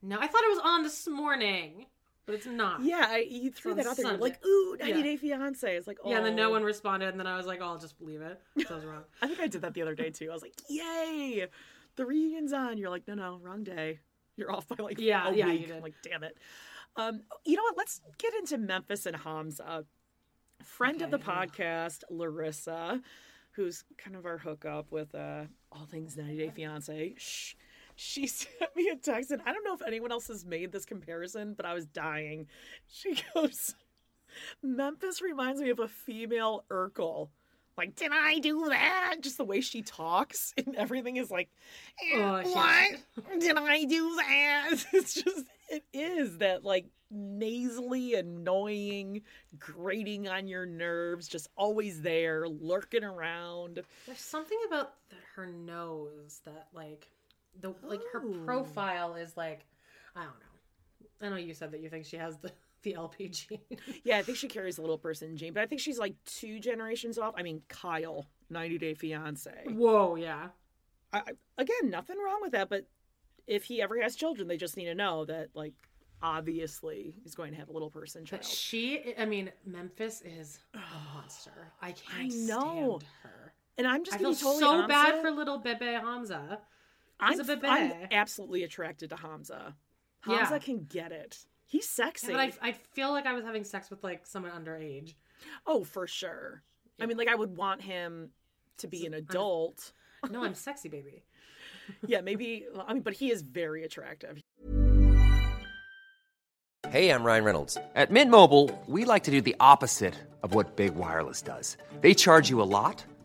No, I thought it was on this morning, but it's not. Yeah, I, you threw that out there. Sunday. like, ooh, 90 Yeah. Day Fiance. It's like, oh. Yeah, and then no one responded, and then I was like, oh, I'll just believe it. So I was wrong. I think I did that the other day too. I was like, yay, the reunion's on. You're like, no, no, wrong day. You're off by like Yeah, a yeah, week. like, damn it. Um, you know what? Let's get into Memphis and Hamza. Friend of the podcast, Larissa, who's kind of our hookup with uh, all things 90 Day Fiance. Shh. She sent me a text, and I don't know if anyone else has made this comparison, but I was dying. She goes, Memphis reminds me of a female Urkel. Like, did I do that? Just the way she talks and everything is like, eh, Oh, what? did I do that? It's just, it is that like nasally, annoying, grating on your nerves, just always there, lurking around. There's something about her nose that like the like her Oh. profile is like I don't know. I know you said that you think she has the the LPG. Yeah, I think she carries a little person gene, but I think she's like two generations off. I mean, Kyle, 90 Day Fiance. Whoa, yeah. I, I- again, nothing wrong with that, but if he ever has children, they just need to know that, like, obviously he's going to have a little person But child. she, I mean, Memphis is a monster. I can't know. stand her. and I'm just I feel totally so bad for little Bebe Hamza. I'm, I'm absolutely attracted to Hamza. Hamza Yeah. can get it. He's sexy. Yeah, but I, I feel like I was having sex with like someone underage. oh, for sure. I mean, like, I would want him to be an adult. No, I'm sexy, baby. yeah, maybe. I mean, but he is very attractive. Hey, I'm Ryan Reynolds. At Mint Mobile, we like to do the opposite of what Big Wireless does. They charge you a lot,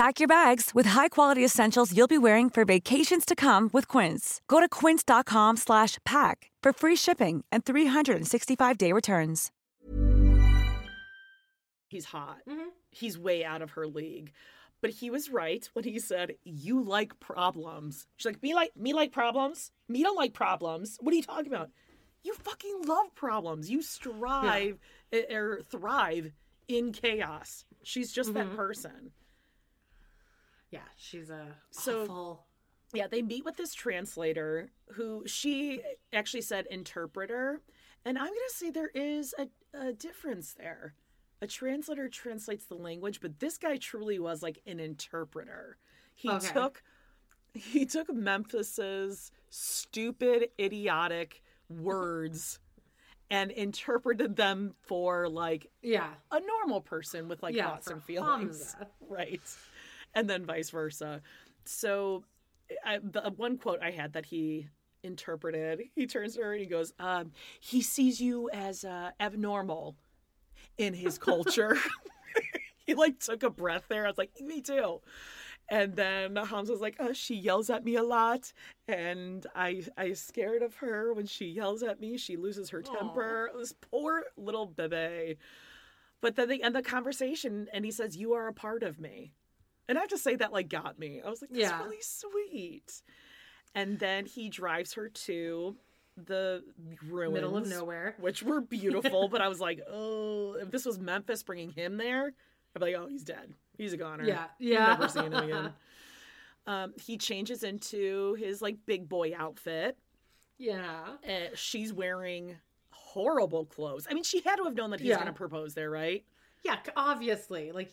Pack your bags with high-quality essentials you'll be wearing for vacations to come with Quince. Go to quince.com slash pack for free shipping and 365-day returns. He's hot. Mm-hmm. He's way out of her league. But he was right when he said, "You like problems." She's like, "Me like me like problems. Me don't like problems. What are you talking about? You fucking love problems. You strive eh, or er, er, thrive in chaos." She's just that mm-hmm. person. Yeah, she's a So- awful. Yeah, they meet with this translator who she actually said interpreter. And I'm going to say there is a, a difference there. A translator translates the language, but this guy truly was like an interpreter. He Okay. took he took Memphis's stupid, idiotic words and interpreted them for like Yeah. a normal person with like Yeah, thoughts and feelings. Hamza. Right. And then vice versa. So, I, the one quote I had that he interpreted, he turns to her and he goes, um, He sees you as uh, abnormal in his culture. he like took a breath there. I was like, Me too. And then Hamza's like, oh, she yells at me a lot, and I I scared of her when she yells at me. She loses her temper. This poor little bebe. But then they end the conversation, and he says, "You are a part of me," and I have to say that like got me. I was like, "That's Yeah. really sweet." And then he drives her to the ruins, Middle of nowhere. which were beautiful. but I was like, "Oh, if this was Memphis bringing him there, I'd be like, oh, he's dead. He's a goner. Yeah, yeah. Never seeing him again." Um, he changes into his like big boy outfit. Yeah. Uh, she's wearing horrible clothes. I mean, she had to have known that he's Yeah. going to propose there, right? Yeah, obviously. Like,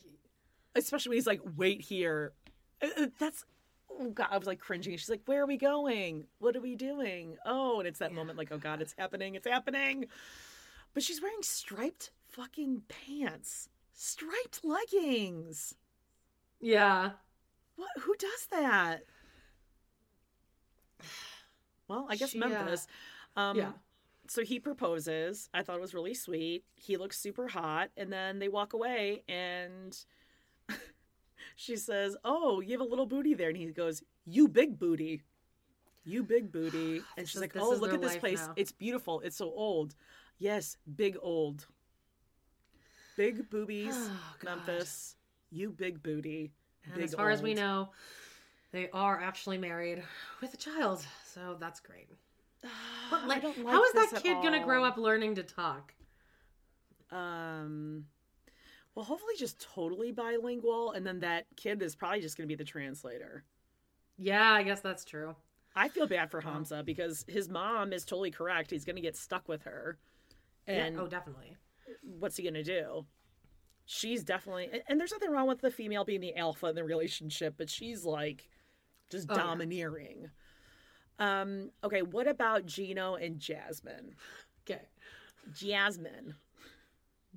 Especially when he's like, "Wait here." Uh, uh, That's oh god, I was like cringing. She's like, "Where are we going? What are we doing?" Oh, and it's that moment like, "Oh god, it's happening! It's happening!" But she's wearing striped fucking pants, striped leggings. yeah. What? Who does that? Well, I guess She, uh, Memphis. Um, yeah. So he proposes. I thought it was really sweet. He looks super hot, and then they walk away, and she says, "Oh, you have a little booty there," and he goes, "You big booty." You big booty. And she's is- like, Oh, look at this place. now." It's beautiful. It's so old. Yes, big old. Big boobies, Oh, Memphis. You big booty. And big as far as we know, they are actually married with a child. So that's great. But like, like is that kid going to grow up learning to talk? Um, well, hopefully just totally bilingual, and then that kid is probably just going to be the translator. Yeah, I guess that's true. I feel bad for Hamza because his mom is totally correct. He's going to get stuck with her, and yeah. Oh, definitely. what's he going to do? She's definitely, and- there's nothing wrong with the female being the alpha in the relationship, but she's like just Oh, yeah. domineering. Um, okay, what about Gino and Jasmine? Okay. Jasmine.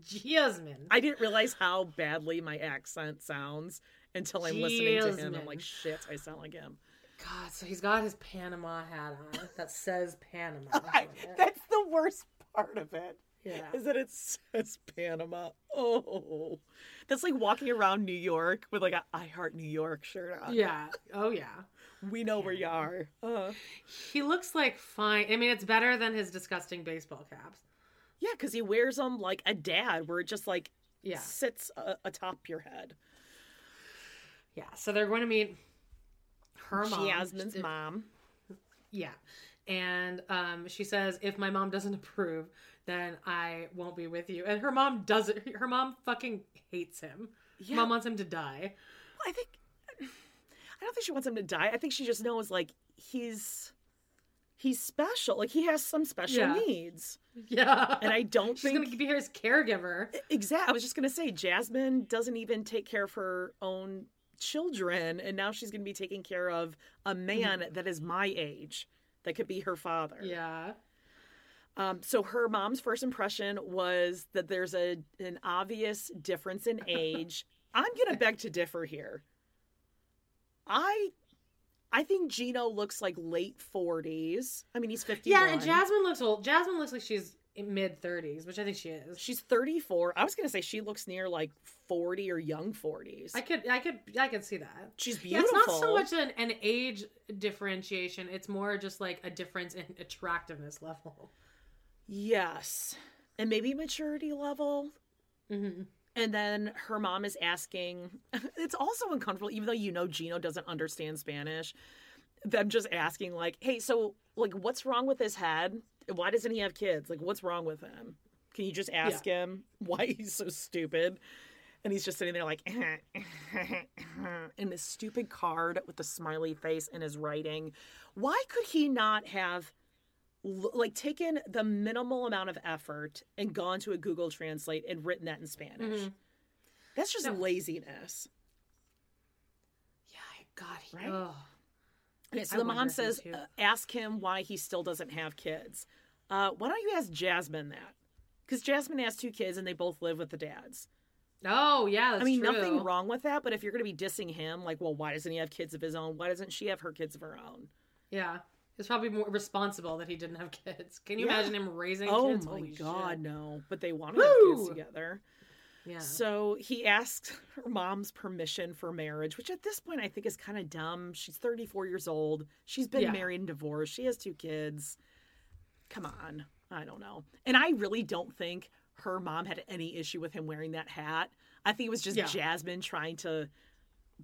Jasmine. I didn't realize how badly my accent sounds until I'm listening to him. I'm like, shit, I sound like him. God, so he's got his Panama hat on that says Panama. I, that's the worst part of it. Yeah. Is that it says Panama? Oh, that's like walking around New York with like a I Heart New York shirt on. yeah. Oh, yeah. we know where you are. Uh, He looks like fine. I mean, it's better than his disgusting baseball caps. Yeah, because he wears them like a dad, where it just like Yeah. sits uh, atop your head. Yeah. So they're going to meet her mom. Jasmine's mom. Yeah. And um, she says, if my mom doesn't approve, then I won't be with you. And her mom doesn't. Her mom fucking hates him. Yeah. Mom wants him to die. Well, I think I don't think she wants him to die. I think she just knows like he's he's special. Like he has some special Yeah. needs. Yeah. And I don't She's think going to be his caregiver. exactly. I was just gonna say Jasmine doesn't even take care of her own children, and now she's going to be taking care of a man that is my age that could be her father. Yeah. Um, so her mom's first impression was that there's a an obvious difference in age. I'm gonna beg to differ here. I I think Gino looks like late 40s. I mean, he's 50. Yeah, and Jasmine looks old. Jasmine looks like she's mid 30s, which I think she is. She's 34. I was gonna say she looks near like 40 or young 40s. I could, I could, I could see that. She's Yeah, it's not so much an, an age differentiation; it's more just like a difference in attractiveness level. Yes. And maybe maturity level. Mm-hmm. And then her mom is asking, it's also uncomfortable, even though you know Gino doesn't understand Spanish. Them just asking, like, hey, so, like, what's wrong with his head? Why doesn't he have kids? Like, what's wrong with him? Can you just ask him why he's so stupid? And he's just sitting there, like, in this stupid card with the smiley face and his writing. Why could he not have like taken the minimal amount of effort and gone to a Google Translate and written that in Spanish. Mhm. That's just No. laziness. Yeah, God, he, Right? ugh. Okay, so I the mom says, uh, ask him why he still doesn't have kids. Uh, why don't you ask Jasmine that? Because Jasmine has two kids and they both live with the dads. Oh yeah, that's I mean, true. nothing wrong with that, but if you're going to be dissing him, like, well, why doesn't he have kids of his own? Why doesn't she have her kids of her own? Yeah, it's probably more responsible that he didn't have kids. Can you Yeah. imagine him raising Oh kids? Oh my Holy God, shit. no. But they want to have kids together. Yeah. So he asked her mom's permission for marriage, which at this point I think is kind of dumb. She's 34 years old. She's been Yeah. married and divorced. She has two kids. Come on. I don't know. And I really don't think her mom had any issue with him wearing that hat. I think it was just Yeah. Jasmine trying to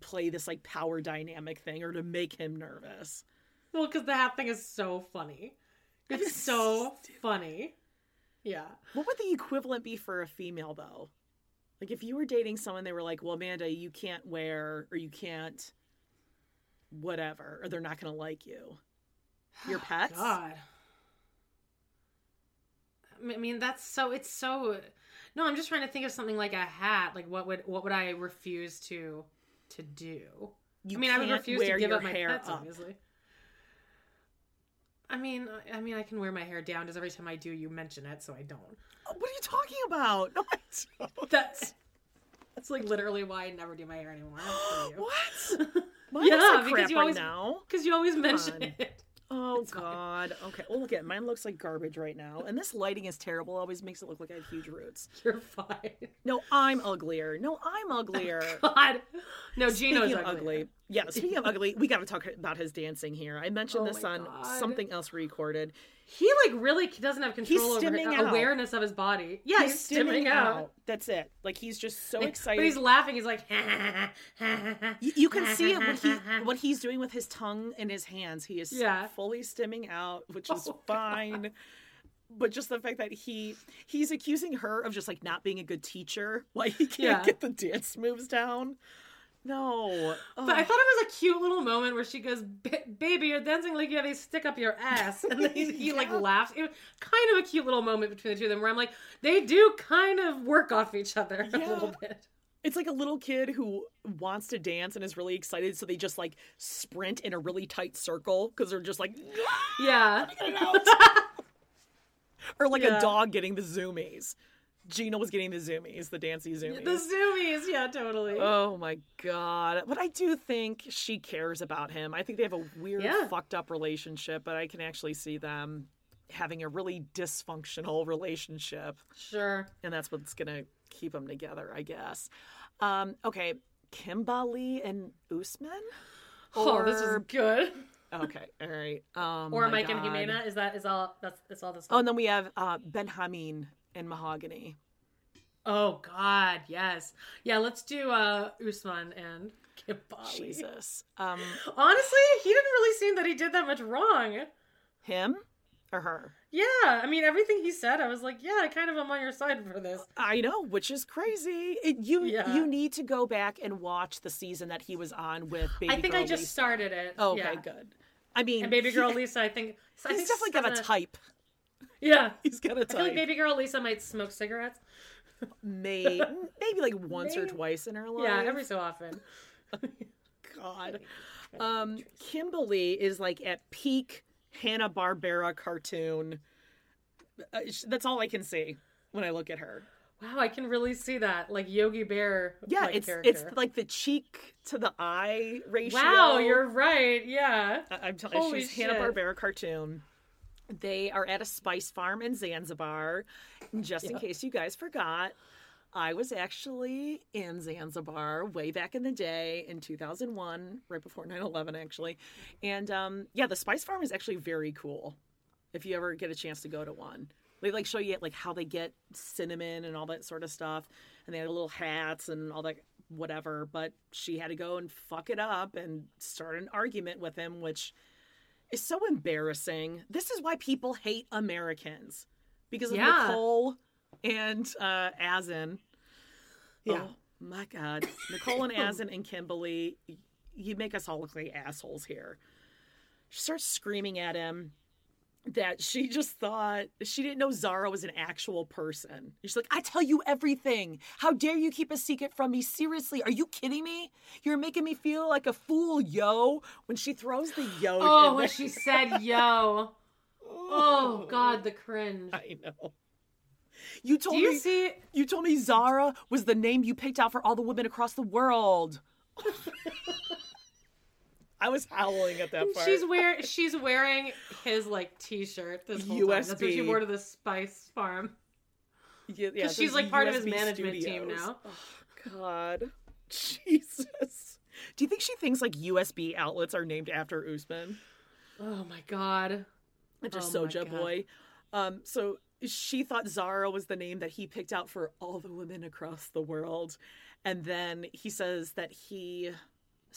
play this like power dynamic thing or to make him nervous. Well, because the hat thing is so funny. It's so funny. Yeah. What would the equivalent be for a female though? Like if you were dating someone, they were like, "Well, Amanda, you can't wear or you can't, whatever, or they're not going to like you." Your pets? God. I mean, that's so. It's so. No, I'm just trying to think of something like a hat. Like, what would what would I refuse to to do? You I mean, I would refuse wear to give your up my hair pets, up. obviously. I mean, I mean, I can wear my hair down. Just every time I do, you mention it, so I don't. What are you talking about? No, I don't. That's that's like literally why I never do my hair anymore. What? Mine yeah, because you always now. because you always mention on. it. Oh God. Okay. Oh, look at mine. Looks like garbage right now, and this lighting is terrible. Always makes it look like I have huge roots. You're fine. No, I'm uglier. No, I'm uglier. God, no, Gino's ugly. ugly, yeah. Speaking of ugly, we got to talk about his dancing here. I mentioned Oh this on God. something else recorded. He like really doesn't have control over his, out. awareness of his body. Yeah, he's, stimming, out. That's it. Like he's just so But excited. he's laughing. He's like, you, you can see it when he what he's doing with his tongue and his hands. He is Yeah. fully stimming out, which is Oh, fine. But just the fact that he he's accusing her of just like not being a good teacher, why he can't Yeah. get the dance moves down. No, But I oh. thought it was a cute little moment where she goes, "Baby, you're dancing like you have a stick up your ass," and then he, he like laughs. It was kind of a cute little moment between the two of them, where I'm like, they do kind of work off each other a little bit. It's like a little kid who wants to dance and is really excited, so they just like sprint in a really tight circle because they're just like, Yeah, ah, or like Yeah. a dog getting the zoomies. Gina was getting the zoomies, the dancy zoomies. the zoomies. Yeah, totally. Oh my god. But I do think she cares about him. I think they have a weird, Yeah. fucked up relationship, but I can actually see them having a really dysfunctional relationship. sure. And that's what's going to keep them together, I guess. Um, okay. Kimberly and Usman? Oh, this is good. Okay. All right. Um, or my Mike and Ximena Is that is all? That's that's all this. Oh, and then we have uh, Benjamin and Mahogany. Oh God, yes, yeah. Let's do uh Usman and Kimberly. Jesus. Um, Honestly, he didn't really seem that he did that much wrong. him or her? Yeah, I mean everything he said, I was like, yeah, I kind of am on your side for this. I know, which is crazy. It, you Yeah. you need to go back and watch the season that he was on with Baby girl. I think Girl I just Lisa. started it. Oh, okay, yeah. good. I mean, And baby girl he- Lisa, I think I he's think definitely got a kinda- type. Yeah, He's got a I feel like baby girl Lisa might smoke cigarettes. May- maybe like once or twice in her life. Yeah, every so often. God. Um, Kimberly is like at peak Hanna Barbera cartoon. Uh, that's all I can see when I look at her. Wow, I can really see that, like Yogi Bear. Yeah, it's character. it's like the cheek to the eye ratio. Wow, you're right. Yeah. I- I'm telling you, she's. Hanna Barbera cartoon. They are at a spice farm in Zanzibar. Just in case you guys forgot, I was actually in Zanzibar way back in the day in 2001, right before 9 11, actually. And um, yeah, the spice farm is actually very cool if you ever get a chance to go to one. They like show you like how they get cinnamon and all that sort of stuff, and they had little hats and all that whatever. But she had to go and fuck it up and start an argument with him, which is so embarrassing. This is why people hate Americans because of Yeah. Nicole and uh, Azan. Yeah. Oh my God, Nicole and Azan and Kimberly, you make us all look like assholes here. She starts screaming at him that she just thought she didn't know Zara was an actual person. She's like, I tell you everything. How dare you keep a secret from me? Seriously, are you kidding me? You're making me feel like a fool, yo. When she throws the yo. Oh, when she said yo. Oh God, the cringe. I know. You told Do you me see? you told me Zara was the name you picked out for all the women across the world. I was howling at that part. She's wear she's wearing his like T-shirt this whole time. That's what she wore to the Spice Farm. Yeah, yeah, she's, like, part of his USB management team now. Oh, God, Jesus. Do you think she thinks like USB outlets are named after Usman? Oh my God. just Oh Soja. Boy. Um, so she thought Zara was the name that he picked out for all the women across the world. And then he says that he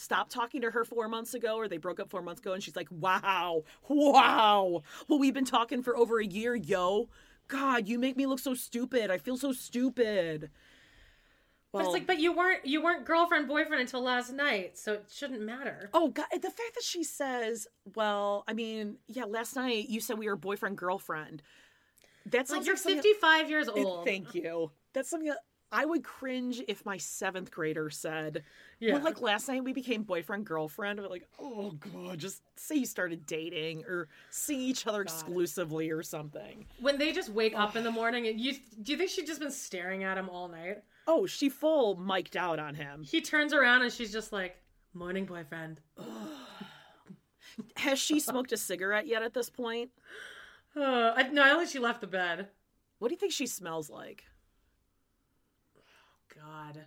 stopped talking to her four months ago, or they broke up four months ago. And she's like, wow, wow. Well, we've been talking for over a year, yo. God, you make me look so stupid. I feel so stupid. But it's like, but you weren't you weren't girlfriend boyfriend until last night, so it shouldn't matter. Oh God! The fact that she says, "Well, I mean, yeah, last night you said we were boyfriend girlfriend." That's like you're 55 years old. Thank you. That's something that I would cringe if my seventh grader said. Yeah. Well, like last night we became boyfriend girlfriend. I'm like, oh god, just say you started dating or see each other exclusively or something. When they just wake up in the morning, and you do you think she'd just been staring at him all night? Oh, she full mic'd out on him. He turns around and she's just like, "Morning, boyfriend." Has she smoked a cigarette yet at this point? Uh, I, no, I think she left the bed. What do you think she smells like? God.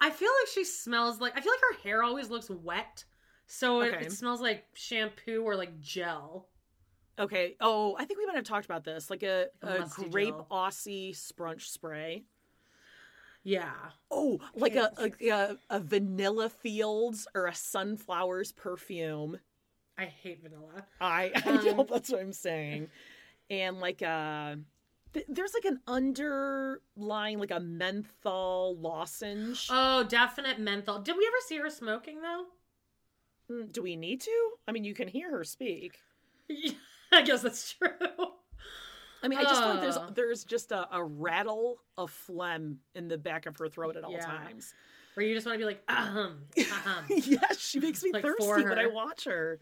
I feel like she smells like I feel like her hair always looks wet. So it, Okay. it smells like shampoo or like gel. Okay. Oh, I think we might have talked about this. Like a, A a grape gel. Aussie sprunch spray. Yeah. Oh, like a, a a vanilla fields or a sunflowers perfume. I hate vanilla. I, I know Um, that's what I'm saying. And like a there's like an underlying like a menthol lozenge. Oh, definite menthol. Did we ever see her smoking though? Mm, Do we need to? I mean, you can hear her speak. I guess that's true. I mean, I just feel like Uh. there's there's just a, a rattle of phlegm in the back of her throat at all Yeah. times. Where you just want to be like, ahem, ahem. yes, she makes me Like, thirsty when I watch her.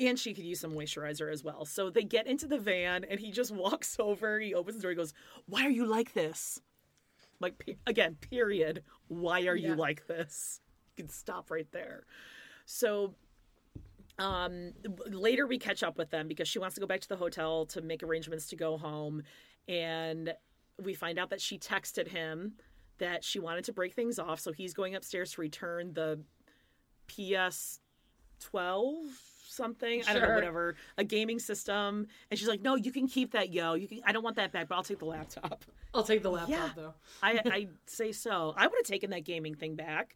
And she could use some moisturizer as well. So they get into the van, and he just walks over. He opens the door. He goes, "Why are you like this?" Like pe- again, period. Why are you like this? You can stop right there. So um later we catch up with them because she wants to go back to the hotel to make arrangements to go home and we find out that she texted him that she wanted to break things off so he's going upstairs to return the ps 12 something i don't know whatever a gaming system and she's like no you can keep that yo you can i don't want that back but i'll take the laptop I'll take the laptop Yeah. though. i i say so i would have taken that gaming thing back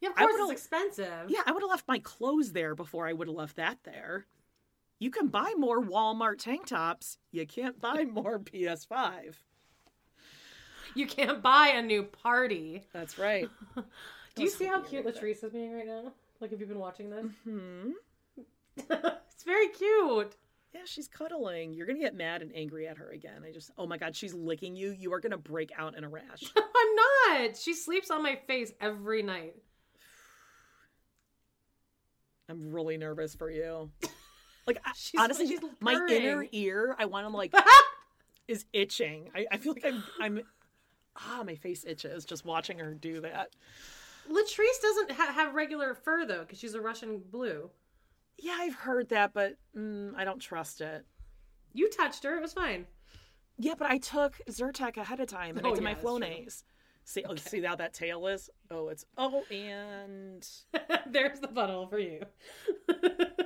Yeah, of course it's expensive. yeah, I would have left my clothes there before I would have left that there. You can buy more Walmart tank tops. You can't buy more PS5. You can't buy a new party. That's right. Do you see how cute Latrice is being right now? Like, have you been watching this? Hmm. it's very cute. Yeah, she's cuddling. You're gonna get mad and angry at her again. I just, oh my god, she's licking you. You are gonna break out in a rash. I'm not. She sleeps on my face every night. I'm really nervous for you. Like I- She's- honestly, she's my inner ear, I want to like is itching. I, I feel like I'm I'm ah, my face itches just watching her do that. Latrice doesn't ha- have regular fur though, because she's a Russian blue. Yeah, I've heard that, but mm, I don't trust it. You touched her; it was fine. Yeah, but I took Zyrtec ahead of time and I Oh, did yeah, my. Flonase. See, oh, see how that tail is? Oh, it's oh, and There's the bottle for you.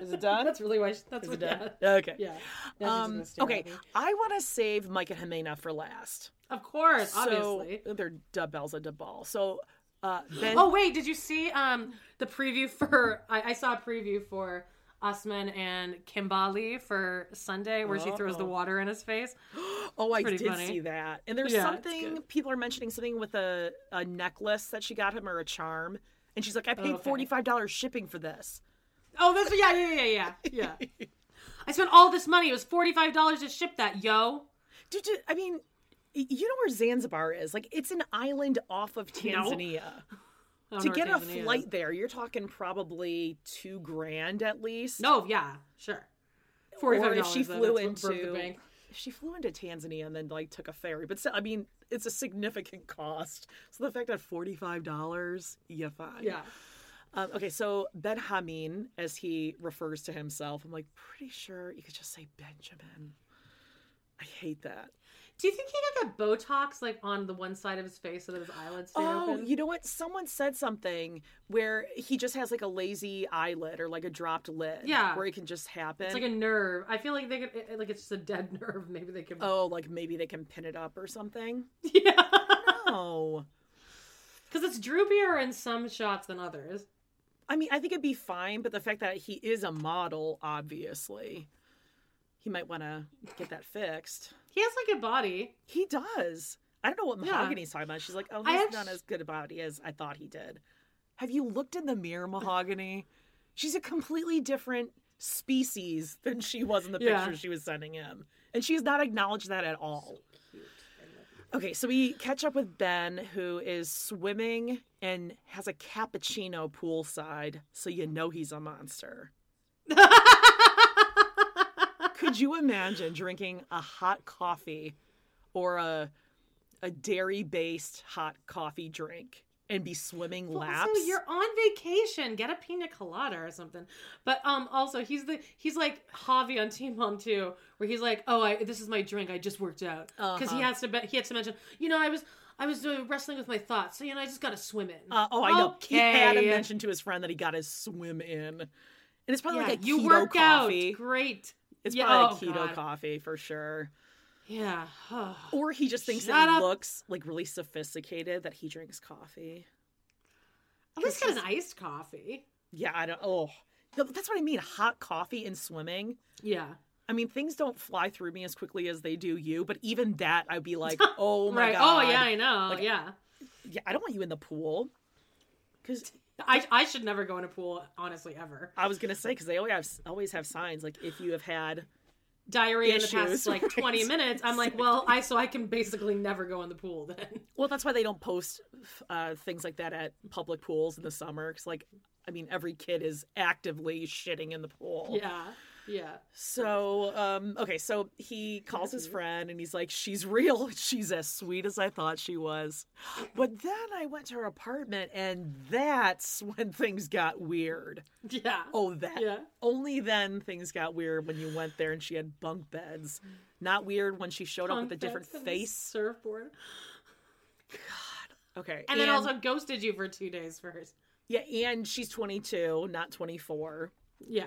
is it done? That's really why. She, that's Is what. done? Yeah. Okay. Yeah. Um, okay. I want to save Mike and Ximena for last. Of course, So obviously. they're Dubells and Duball. So uh, Ben. Oh wait, did you see um the preview for? I, I saw a preview for Usman and Kimberly for Sunday, where she throws the oh. water in his face. Oh, I did funny. see that. And there's Yeah, something people are mentioning something with a, a necklace that she got him or a charm. And she's like, I paid Oh, okay. forty five dollars shipping for this. Oh, that's yeah, yeah, yeah, yeah, yeah. I spent all this money. It was forty five dollars to ship that, yo. Dude, I mean, you know where Zanzibar is? Like, it's an island off of Tanzania. Don't To get a flight there, you're talking probably two grand at least. No, yeah, sure. or $45 if she flew that's what the into she flew into Tanzania and then like took a ferry. But I mean, it's a significant cost. So the fact that forty five dollars, yeah, fine. Yeah. Um, okay, so Ben Hamin, as he refers to himself, I'm like pretty sure you could just say Benjamin. I hate that. Do you think he got Botox like on the one side of his face so that his eyelids stayed Oh, open? you know what? Someone said something where he just has like a lazy eyelid or like a dropped lid. Yeah. Where it can just happen. It's like a nerve. I feel like they could it- like it's just a dead nerve. Maybe they can. oh, like maybe they can pin it up or something. yeah. No. Because it's droopier in some shots than others. I mean, I think it'd be fine, but the fact that he is a model, obviously, he might want to get that fixed. He has like a body. He does. I don't know what Yeah. Mahogany's talking about. She's like, oh, he's not as good a body as I thought he did. Have you looked in the mirror, Mahogany? She's a completely different species than she was in the Yeah. picture she was sending him. And she's not acknowledged that at all. Okay, so we catch up with Ben, who is swimming and has a cappuccino poolside, so you know he's a monster. Could you imagine drinking a hot coffee or a a dairy based hot coffee drink and be swimming laps? Also, you're on vacation. Get a pina colada or something. But um, also he's the he's like Javi on Teen Mom too, where he's like, oh, I this is my drink. I just worked out because he Uh-huh. has to be, he has to mention, you know, I was I was doing wrestling with my thoughts, so you know, I just got to swim in. Uh, oh, I know. He had to mention to his friend that he got his swim in. And it's probably yeah, like a you keto work coffee. out. Great. It's Yeah, probably oh, a keto God. coffee for sure. Yeah. Or he just thinks Shut that he looks like really sophisticated that he drinks coffee. At least get an iced coffee. Yeah, I don't. Oh, that's what I mean. Hot coffee and swimming. Yeah. I mean, things don't fly through me as quickly as they do you, but even that, I'd be like, oh my right. god. Oh yeah, I know. Like, yeah. Yeah, I don't want you in the pool. Because I I should never go in a pool, honestly, ever. I was gonna say, because they always have always have signs like if you have had Diarrhea in the past like right. 20 minutes. I'm like, well, I so I can basically never go in the pool then. Well, that's why they don't post uh, things like that at public pools in the summer. Because, like, I mean, every kid is actively shitting in the pool. Yeah. Yeah. So, um, okay, so he calls his friend and he's like, "She's real. She's as sweet as I thought she was." But then I went to her apartment, and that's when things got weird. Yeah. Oh, that. Yeah. Only then things got weird when you went there and she had bunk beds. Not weird when she showed up with a different and face. surfboard. God. Okay, And then also ghosted you for two days first. Yeah, and she's 22, not 24. Yeah.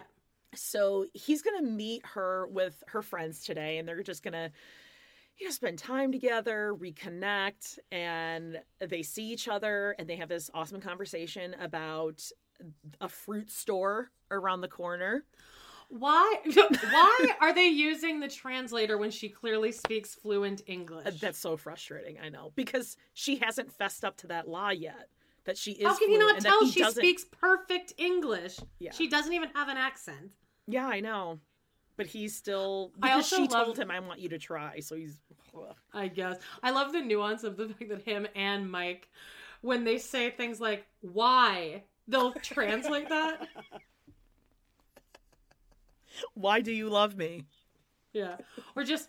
So he's going to meet her with her friends today, and they're just going to, you know, spend time together, reconnect, and they see each other, and they have this awesome conversation about a fruit store around the corner. Why? Why are they using the translator when she clearly speaks fluent English? That's so frustrating, I know, because she hasn't fessed up to that lie yet. That she is. How can you not tell she doesn't- speaks perfect English? Yeah. She doesn't even have an accent. Yeah, I know, but he's still. I also she love- told him, "I want you to try," so he's. ugh. I guess. I love the nuance of the fact that him and Mike, when they say things like "why," they'll translate that. Why do you love me? Yeah. Or just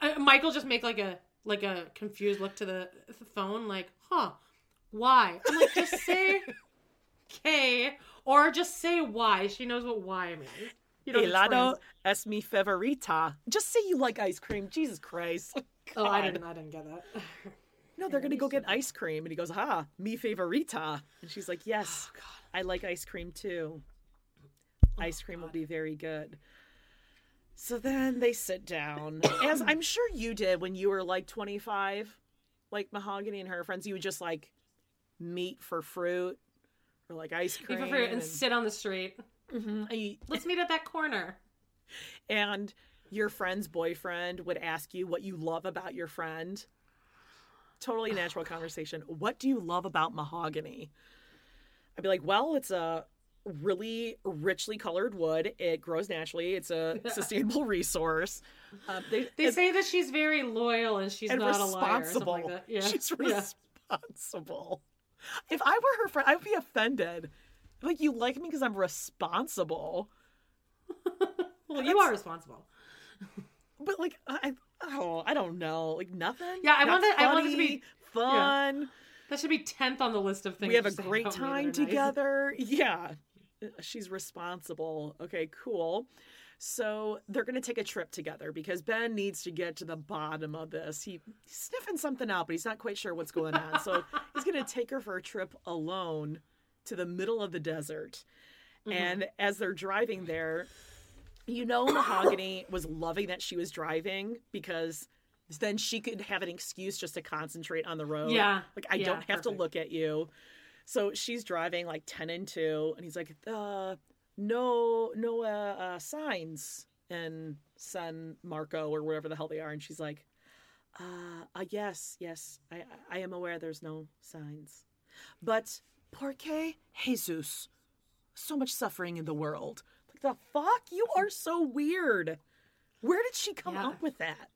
uh, Michael just make like a like a confused look to the phone, like, huh, why? I'm like, just say K or just say why. She knows what why means. You know, Helado es mi favorita. Just say you like ice cream. Jesus Christ. Oh, I didn't. I didn't get that. No, they're gonna go get ice cream, and he goes, "Ah, mi favorita," and she's like, "Yes, I like ice cream too. Ice cream will be very good." So then they sit down, as I'm sure you did when you were like 25, like Mahogany and her friends. You would just like meet for fruit or like ice cream, for fruit and sit on the street. Mhm. And you- Let's meet at that corner. and your friend's boyfriend would ask you what you love about your friend. Totally natural conversation. What do you love about mahogany? I'd be like, well, it's a really richly colored wood. It grows naturally. It's a sustainable resource. Um, they They and- say that she's very loyal and she's and not a liar. Like that. Yeah. She's responsible. If I were her friend, I would be offended. Like, you like me because I'm responsible. Well, you are responsible. But like I, oh, I don't know, like nothing. Yeah, I Not want it- I want it to be- fun. That should be tenth on the list of things. We have a great about me that are time together. Yeah, she's responsible. Okay, cool. So they're gonna take a trip together because Ben needs to get to the bottom of this. He, he's sniffing something out, but he's not quite sure what's going on. So he's gonna take her for a trip alone to the middle of the desert. Mm-hmm. And as they're driving there, you know, Mahogany was loving that she was driving because then she could have an excuse just to concentrate on the road. Yeah. Like, I Yeah, don't have to look at you. So she's driving like 10 and 2, and he's like, uh, no, no uh, uh, signs in San Marco or wherever the hell they are. And she's like, uh, uh yes, yes, I, I am aware there's no signs. But, por qué Jesus? So much suffering in the world. Like, the fuck? You are so weird. Where did she come Yeah. up with that?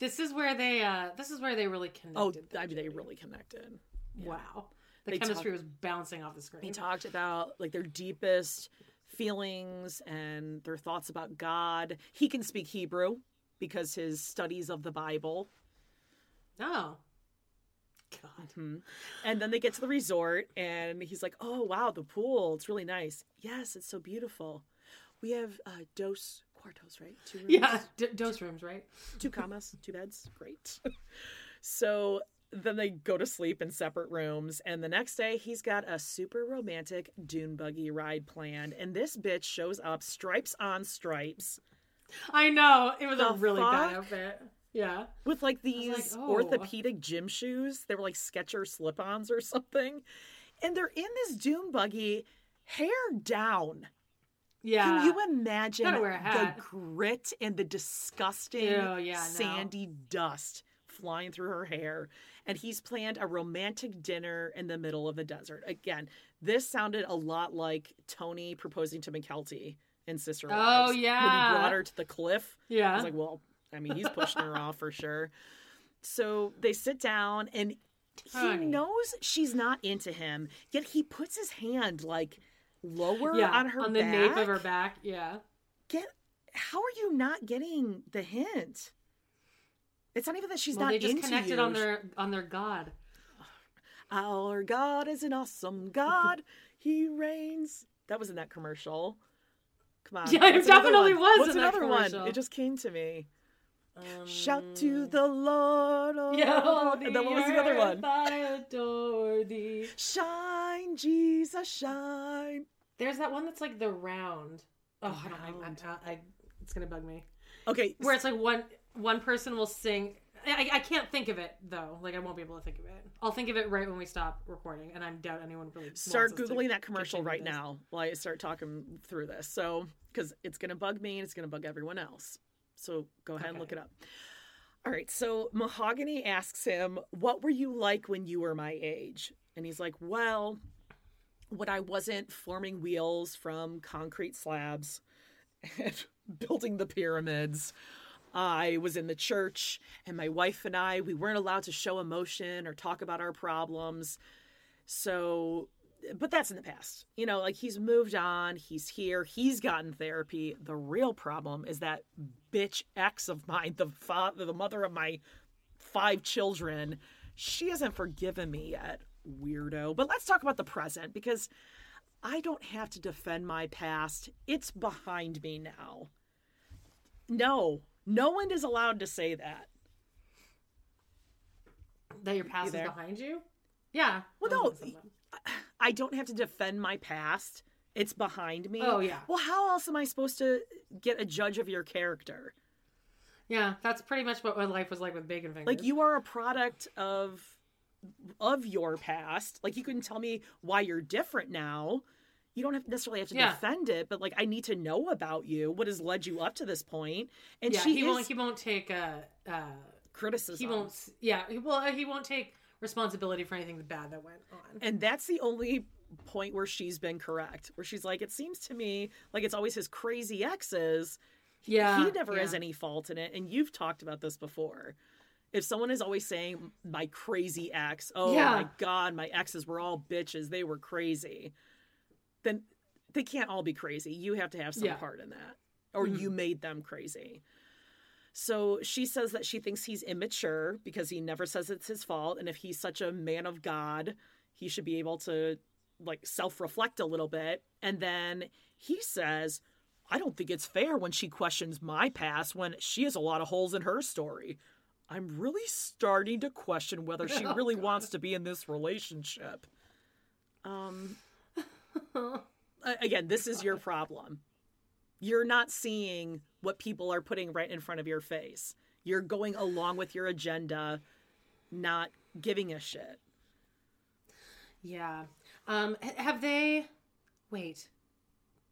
This is where they. uh This is where they really Oh, connected. I mean, they really connected. wow. The chemistry talk- was bouncing off the screen. They talked about like their deepest feelings and their thoughts about God. He can speak Hebrew because his studies of the Bible. Oh. God. Mhm. And then they get to the resort and he's like, "Oh, wow, the pool. It's really nice." "Yes, it's so beautiful. We have uh dos cuartos, right? Two rooms. Yeah, d- dose rooms, right? two commas, two beds. Great. so then they go to sleep in separate rooms, and the next day he's got a super romantic dune buggy ride planned, and this bitch shows up, stripes on stripes, I know it was The a really bad fuck? outfit. Yeah. with like these oh. orthopedic gym shoes. They were like Sketcher slip-ons or something, and they're in this dune buggy, hair down. Yeah. Can you imagine the grit and the disgusting Ew, yeah, no. sandy dust flying through her hair? And he's planned a romantic dinner in the middle of the desert. Again, this sounded a lot like Tony proposing to McKelty in Sister Oh, Wives. When yeah. he brought her to the cliff. I Yeah. was like, well, I mean, he's pushing her off for sure. So they sit down and he knows she's not into him, yet he puts his hand like lower yeah. on her on the back. nape of her back. Yeah. Get how are you not getting the hint? It's not even that she's well, not they just connected you. on their on their god. Our God is an awesome God. he reigns. That was in that commercial. Come on. Yeah, it what's another definitely one? was What's in that another one? It just came to me. Um, Shout to the Lord. Oh, Yeah, all and then what was the other one? I adore thee. Shine, Jesus, shine. There's that one that's like the round. Oh, I don't. I, round. I, I, it's gonna bug me. Okay, Where it's like one one person will sing. I, I can't think of it though. Like I won't be able to think of it. I'll think of it right when we stop recording, and I doubt anyone really start wants us to googling that commercial right this. now while I start talking through this. So, because it's going to bug me and it's going to bug everyone else. So go ahead and look it up. All right. So Mahogany asks him, "What were you like when you were my age?" And he's like, "Well, when I wasn't forming wheels from concrete slabs and building the pyramids." I was in the church, and my wife and I, we weren't allowed to show emotion or talk about our problems. So but that's in the past. You know, like he's moved on, he's here, he's gotten therapy. The real problem is that bitch ex of mine, the father, the mother of my five children, she hasn't forgiven me yet, weirdo. But let's talk about the present because I don't have to defend my past. It's behind me now. No, no one is allowed to say that. That your past is behind you? Yeah. Well, no, was with someone. I don't have to defend my past. It's behind me. Oh, yeah. Well, how else am I supposed to get a judge of your character? Yeah, that's pretty much what my life was like with Bacon Fingers. Like you are a product of of your past. Like you can tell me why you're different now. You don't have necessarily have to Yeah. defend it, but like I need to know about you. What has led you up to this point? And yeah, she he is won't. He won't take uh, uh, criticism. he won't. Yeah, he, well, he won't take responsibility for anything bad that went on. And that's the only point where she's been correct. Where she's like, it seems to me like it's always his crazy exes. He- Yeah, He never has any fault in it. And you've talked about this before. If someone is always saying my crazy ex, oh Yeah. my god, my exes were all bitches, they were crazy, then they can't all be crazy. You have to have some Yeah. part in that. Or you made them crazy. So she says that she thinks he's immature because he never says it's his fault. And if he's such a man of God, he should be able to like self reflect a little bit. And then he says, I don't think it's fair when she questions my past when she has a lot of holes in her story. I'm really starting to question whether she Oh, really wants to be in this relationship. Um, again, this is your problem. You're not seeing what people are putting right in front of your face. You're going along with your agenda, not giving a shit. Yeah. Um. Have they? Wait.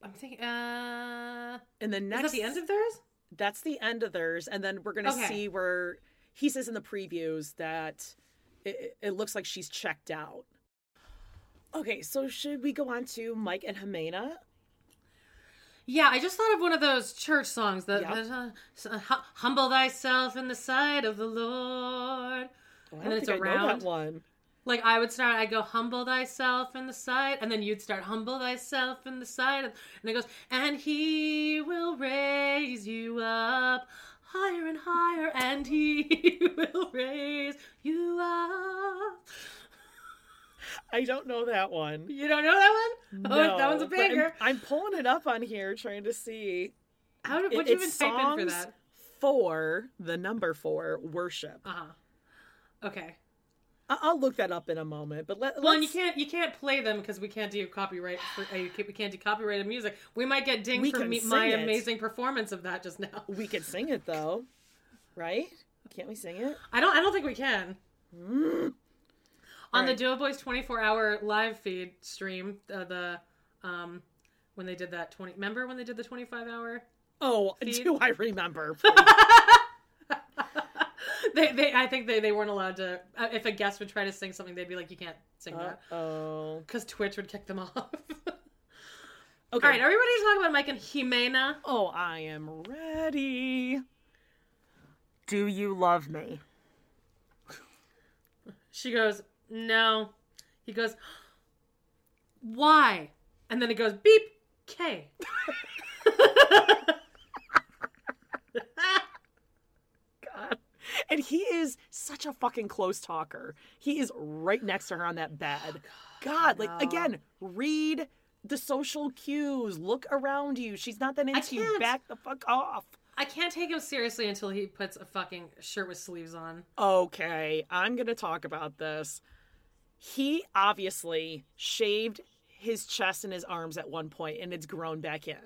I'm thinking. Uh. And the Is next that the end of theirs? that's the end of theirs and then we're going to Okay. see where he says in the previews that it, it looks like she's checked out okay so should we go on to mike and Ximena? Yeah, I just thought of one of those church songs that, Yep. that, uh, uh, hu- humble thyself in the sight of the Lord. Oh, I and it's I around. one Like I would start, I'd go humble thyself in the sight, and then you'd start humble thyself in the sight, and it goes, and he will raise you up higher and higher, and he will raise you up. I don't know that one You don't know that one? Oh, that one's a No, but I'm- banger. I'm, pulling it up on here trying to see How did It- you even type in for that? for the number four worship Uh huh. Okay. I'll look that up in a moment but let, Well, and you can't you can't play them because we can't do copyright. For, uh, we can't do copyrighted music. We might get dinged for me, my it. amazing performance of that just now. we could sing it though right can't we sing it I don't. I don't think we can. On the. Duo Boys 24 hour live feed stream, uh, the um, when they did that 20. Remember when they did the 25 hour? oh Feed. do i remember They, they, I think they, they weren't allowed to. Uh, if a guest would try to sing something, they'd be like, "You can't sing that," oh because Twitch would kick them off. okay All right, are we ready to talk about Mike and Ximena? Oh, I am ready. Do you love me? She goes, No. He goes, Why? And then it goes, Beep, K. God. And he is such a fucking close talker. He is right next to her on that bed. Oh, God, like again, read the social cues. Look around you. She's not that into you. Back the fuck off. I can't take him seriously until he puts a fucking shirt with sleeves on. Okay, I'm to talk about this. He obviously shaved his chest and his arms at one point and it's grown back in.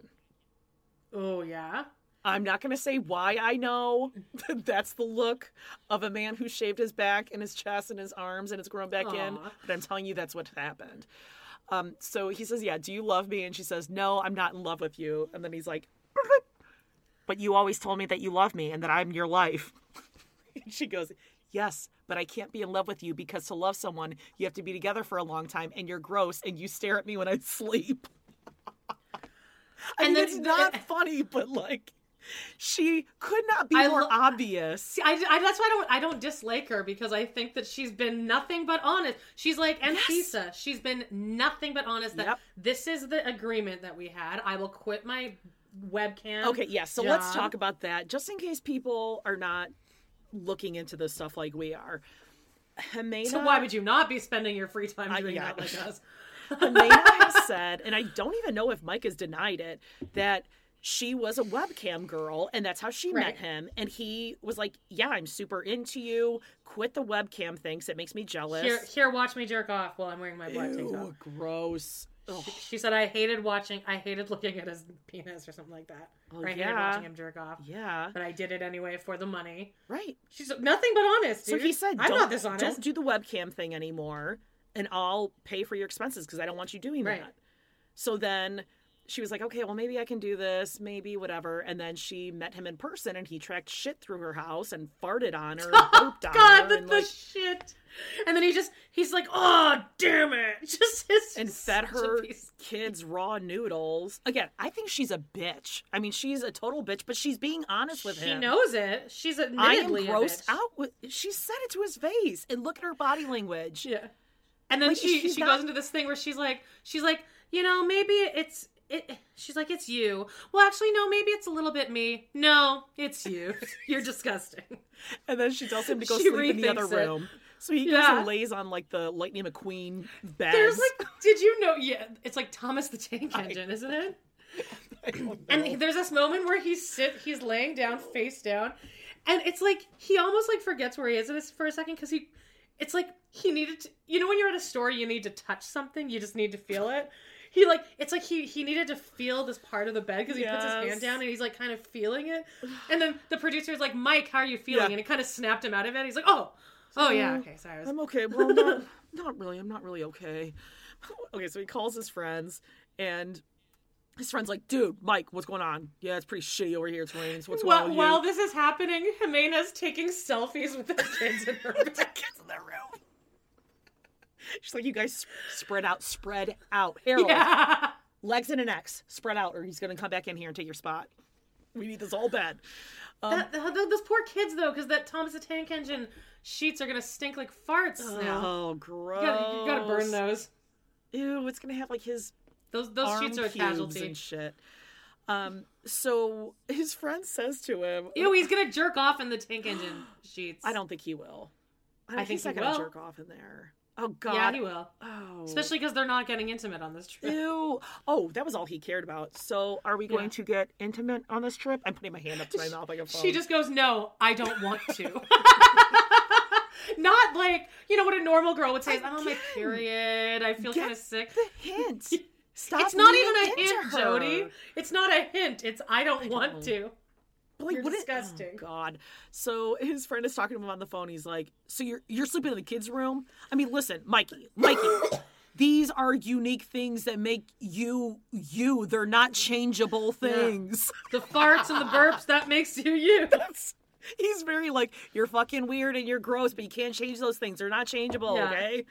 Oh, yeah? I'm not going to say why I know that that's the look of a man who shaved his back and his chest and his arms and it's grown back in, but I'm telling you that's what happened. Um, so he says, Yeah, do you love me? And she says, No, I'm not in love with you. And then he's like, But you always told me that you love me and that I'm your life. she goes, Yes, but I can't be in love with you because to love someone, you have to be together for a long time and you're gross and you stare at me when I sleep. I And mean, it's not eh, funny, but like, She could not be I more lo- obvious. See, I, I, that's why I don't I don't dislike her because I think that she's been nothing but honest. She's like Anfisa. She's been nothing but honest. That Yep. this is the agreement that we had. I will quit my webcam. Okay, yeah. So let's talk about that, just in case people are not looking into this stuff like we are. Ximena, So why would you not be spending your free time I- doing yeah. that like us? Ximena has said, and I don't even know if Mike has denied it, that she was a webcam girl and that's how she met him. And he was like, Yeah, I'm super into you. Quit the webcam thing 'cause it makes me jealous. Here, here, watch me jerk off while I'm wearing my black tank top. Gross. She said I hated watching. I hated looking at his penis or something like that. Oh, or I hated watching him jerk off. Yeah. But I did it anyway for the money. Right. She's nothing but honest. So he said, I'm don't, not this honest. don't do the webcam thing anymore, and I'll pay for your expenses because I don't want you doing Right. that. So then she was like, okay, well, maybe I can do this, maybe whatever. And then she met him in person, and he tracked shit through her house and farted on her, and oh, burped on God, her, the, the like, shit. And then he just, he's like, oh, damn it. Just his, and fed her kids raw noodles. Again, I think she's a bitch. I mean, she's a total bitch, but she's being honest with She him. She knows it. She's admittedly I am grossed out with. She said it to his face, and look at her body language. Yeah. And then Like, she she not- goes into this thing where she's like she's like you know maybe it's it. She's like it's you. Well, actually no, maybe it's a little bit me. No, it's you. You're disgusting. And then she tells him to go She sleep in the other it. room. So he goes Yeah. and lays on like the Lightning McQueen bed. There's like, did you know? Yeah, it's like Thomas the Tank Engine, isn't it? And there's this moment where he's sit, he's laying down, face down, and it's like he almost like forgets where he is for a second because he, it's like he needed to. You know when you're at a store, you need to touch something, you just need to feel it. He like it's like he he needed to feel this part of the bed because he puts his hand down and he's like kind of feeling it, and then the producer's like, Mike, how are you feeling? Yeah. And it kind of snapped him out of it. He's like, Oh, oh yeah, mm, okay, sorry. Was- I'm okay. Well, not, not really. I'm not really okay. Okay, so he calls his friends, and his friend's like, "Dude, Mike, what's going on? Yeah, it's pretty shitty over here. It's raining. So what's going on While, while this is happening, Ximena's taking selfies with the kids in her kids in their room. She's like, "You guys spread out, spread out. Harold, Yeah. legs in an X, spread out, or he's gonna come back in here and take your spot. We need this whole bed." That, th- th- those poor kids, though, because that Thomas the Tank Engine sheets are gonna stink like farts now. Oh, gross. You gotta, you gotta burn those. Ew, it's gonna have like his Those those sheets are a casualty. and shit. Um, so his friend says to him, Ew, he's gonna jerk off in the tank engine sheets. I don't think he will. I, I think he's not gonna will. jerk off in there. Oh God. Yeah, he will. Oh. Especially because they're not getting intimate on this trip. Ew. Oh, that was all he cared about. So, are we going Yeah. to get intimate on this trip? I'm putting my hand up to my mouth like a phone. She just goes, "No, I don't want to." Not like you know what a normal girl would say. I'm on oh, my period. I feel kind of sick. the hint. Stop. it's not even a hint, her. Jody. It's not a hint. It's I don't want know. to. Like, You're what is- disgusting. oh, God. So his friend is talking to him on the phone. He's like, "So you're you're sleeping in the kids' room? I mean, listen, Mikey, Mikey." These are unique things that make you you. They're not changeable things. The farts and the burps that makes you you. That's- He's very like, you're fucking weird and you're gross, but you can't change those things. They're not changeable, Yeah. okay?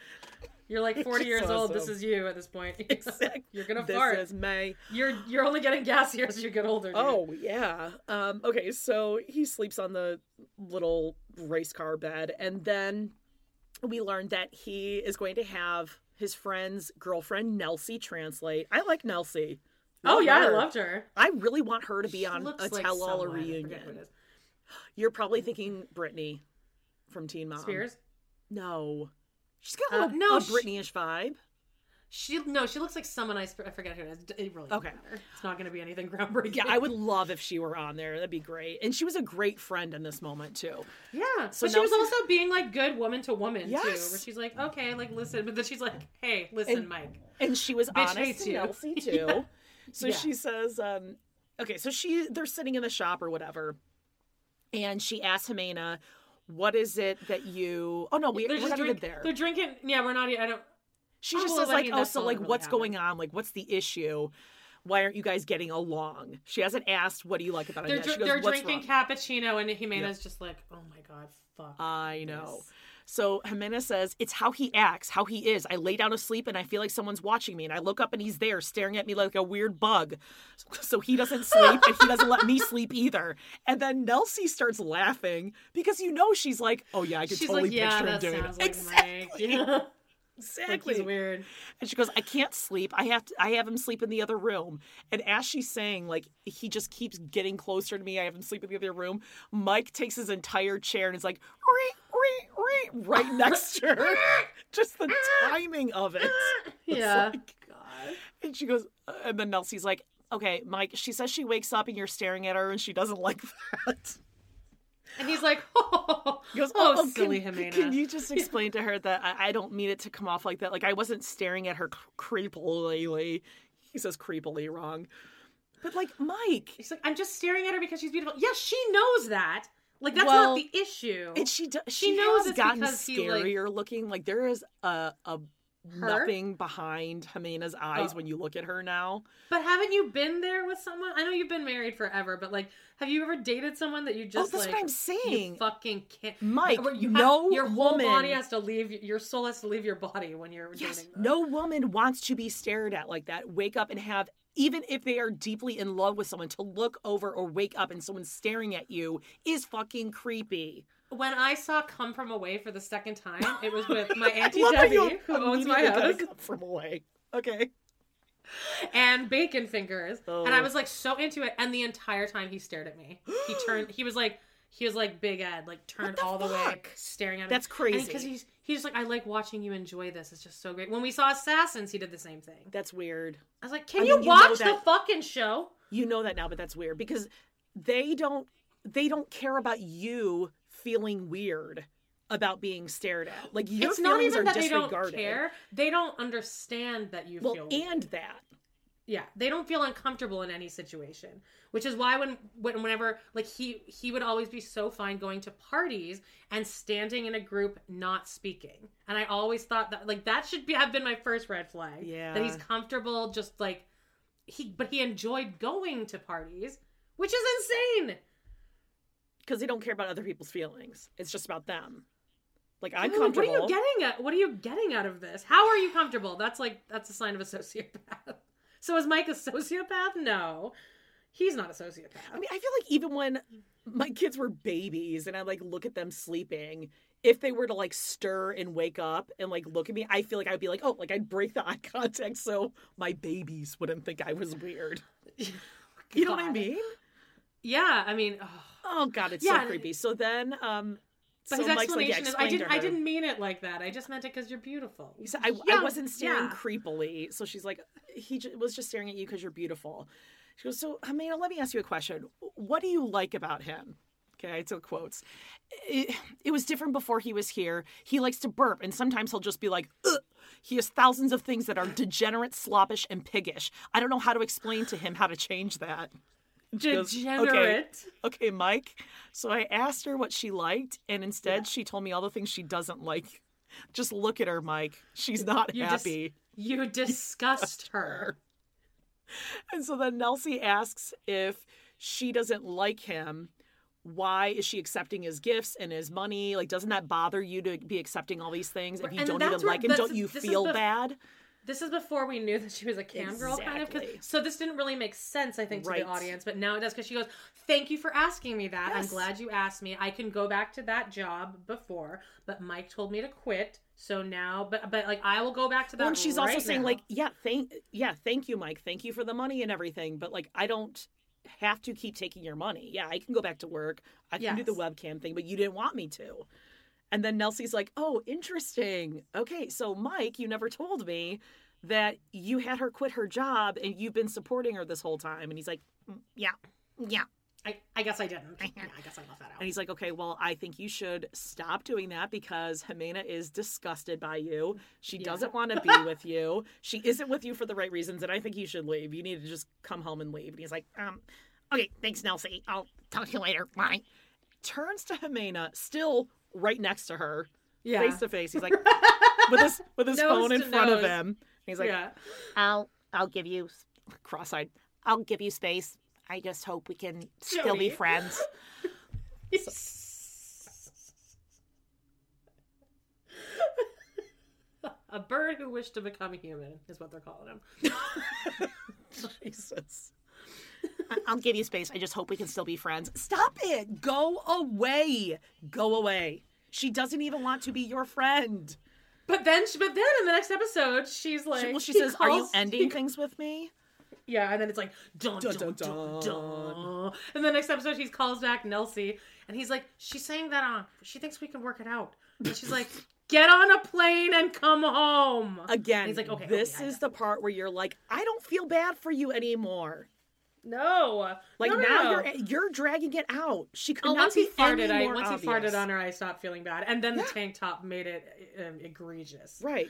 You're like 40 years So old. This is you at this point. Exactly. You're gonna this fart. This is May. You're you're only getting gassier as you get older. Dude. Oh yeah. Um, okay, so he sleeps on the little race car bed, and then we learned that he is going to have his friend's girlfriend Nelsie translate. I like Nelsie. Oh Love yeah, I loved her. I really want her to be She on a like tell-all someone. Reunion. who it is. You're probably thinking Brittany from Teen Mom. Spears. No, she's got a Uh, little no, a she- Britney-ish vibe. She no, she looks like someone I, I forget who it is. It really Okay. matter. It's not going to be anything groundbreaking. Yeah, I would love if she were on there. That'd be great. And she was a great friend in this moment too. Yeah, So but she was also being like good woman to woman too, where she's like, okay, like listen, but then she's like, hey, listen, And- Mike. and she was honest hates to you. Nelsie too. Yeah. So Yeah. she says, um, okay, so she they're sitting in the shop or whatever, and she asks Ximena, "What is it that you?" Oh no, we, They're we're just not even there. They're drinking. Yeah, we're not. I don't. She just says like, "Oh, so like, really what's happened. going on? Like, what's the issue? Why aren't you guys getting along?" She hasn't asked, "What do you like about They're, it?" dr- She goes, they're "What's drinking wrong?" cappuccino, and Ximena's just like, oh my god, fuck. I know. this. So Ximena says, It's how he acts, how he is. I lay down asleep and I feel like someone's watching me, and I look up and he's there staring at me like a weird bug. So he doesn't sleep and he doesn't let me sleep either. And then Nelsie starts laughing because you know she's like, Oh yeah, I could She's totally like, yeah, picture him doing it. like exactly. Yeah. Exactly. Like weird. And she goes, I can't sleep. I have to I have him sleep in the other room. And as she's saying, like, he just keeps getting closer to me. I have him sleep in the other room. Mike takes his entire chair and is like, "Ree, ree, ree," right next to her. just the timing of it. It's Yeah. like- and she goes, uh, and then Nelsie's like, okay, Mike, she says she wakes up and you're staring at her and she doesn't like that. And he's like, oh, He goes, oh, oh, silly can, Ximena. Can you just explain to her that I, I don't mean it to come off like that? Like I wasn't staring at her creepily. He says creepily wrong. But like Mike, He's like, I'm just staring at her because she's beautiful. Yes, she knows that. Like that's Well, not the issue. and she do, She she, knows has gotten he, like- scarier looking. Like there is a a Her? nothing behind Ximena's eyes Oh. when you look at her now. But haven't you been there with someone? I know you've been married forever, but like, have you ever dated someone that you oh, just Oh, that's like? what I'm saying. Fucking can't, Mike, you no your whole woman- body has to leave. Your soul has to leave your body when you're Yes, dating. them. no woman wants to be stared at like that. Wake up and have, even if they are deeply in love with someone, to look over or wake up and someone's staring at you is fucking creepy. When I saw "Come From Away" for the second time, it was with my auntie I love how Debbie, who owns my house, come from away. Okay. and Bacon Fingers, and I Oh. was like so into it. And the entire time he stared at me. He turned. He was like. He was like Big Ed, like turned the all the way, fuck? staring at me. That's crazy. Because he's he's like, I like watching you enjoy this. It's just so great. When we saw Assassins, he did the same thing. That's weird. I was like, can I you mean, you know watch the fucking show? You know that now, but that's weird because they don't they don't care about you feeling weird about being stared at. Like your it's not feelings even are that they don't disregarded. care. They don't understand that you Well, feel weird. and that. Yeah, they don't feel uncomfortable in any situation, which is why when, when whenever like he he would always be so fine going to parties and standing in a group not speaking. And I always thought that like that should be have been my first red flag. Yeah, That he's comfortable just like he but he enjoyed going to parties, which is insane. Because they don't care about other people's feelings. It's just about them. Like I'm Dude, comfortable. What are you getting at? What are you getting out of this? How are you comfortable? That's like that's a sign of a sociopath. So is Mike a sociopath? No. He's not a sociopath. I mean, I feel like even when my kids were babies and I like look at them sleeping, if they were to like stir and wake up and like look at me, I feel like I'd be like, oh, like I'd break the eye contact so my babies wouldn't think I was weird. You know what I mean? yeah, I mean, ugh. Oh god, it's Yeah, so creepy. So then, um, but so his Mike's like, yeah, explanation is, I didn't, I didn't mean it like that. I just meant it because you're beautiful. I, Yeah, I wasn't staring yeah. creepily. So she's like, he j- was just staring at you because you're beautiful. She goes, so Amanda, let me ask you a question. What do you like about him? Okay, I took quotes. It, it was different before he was here. He likes to burp, and sometimes he'll just be like, Ugh. he has thousands of things that are degenerate, sloppish, and piggish. I don't know how to explain to him how to change that. Goes, "Okay, Degenerate. okay, Mike. So I asked her what she liked, and instead she told me all the things she doesn't like. Just look at her, Mike. She's not You dis- happy. You disgust her. And so then Nelsie asks if she doesn't like him, why is she accepting his gifts and his money? Like, doesn't that bother you to be accepting all these things if you And don't even where- like him? Don't you feel the- bad? This is before we knew that she was a cam girl, kind of. 'cause- Exactly. So this didn't really make sense, I think, to Right. the audience. But now it does because she goes, "Thank you for asking me that. I'm glad you asked me. I can go back to that job before, but Mike told me to quit. So now, but but like I will go back to that. Well, and she's also saying now. like, yeah, thank, yeah, thank you, Mike. Thank you for the money and everything. But like, I don't have to keep taking your money. Yeah, I can go back to work. I can do the webcam thing, but you didn't want me to. And then Nelsie's like, oh, interesting. Okay, so Mike, you never told me that you had her quit her job and you've been supporting her this whole time. And he's like, "Mm, yeah, yeah. I, I guess I didn't. Yeah, I guess I left that out. And he's like, okay, well, I think you should stop doing that because Ximena is disgusted by you. She Yeah. doesn't want to be with you. She isn't with you for the right reasons, and I think you should leave. You need to just come home and leave. And he's like, um, okay, thanks, Nelsie. I'll talk to you later. Bye. Turns to Ximena, still right next to her, Yeah. face to face. He's like, with his with his Nose phone in to front of nose. him. He's like, yeah. I'll I'll give you cross-eyed. I'll give you space. I just hope we can still be Jody. friends. A bird who wished to become a human is what they're calling him. Jesus. I- I'll give you space. I just hope we can still be friends. Stop it. Go away. Go away. She doesn't even want to be your friend. But then, but then in the next episode, she's like, well, she he says, "Are you calls- ending things with me?" Yeah, and then it's like dun dun Dun, dun dun, dun. dun. And the next episode, he calls back Nelsie, and he's like, "She's saying that uh, she thinks we can work it out." And she's like, "Get on a plane and come home." Again, he's like, "Okay, this okay, is the part where you're like, I don't feel bad for you anymore. No, Like No, no, now no. you're you're dragging it out. She could Oh, not once be he farted, I once he farted on her, I stopped feeling bad, and then the tank top made it um, egregious. Right.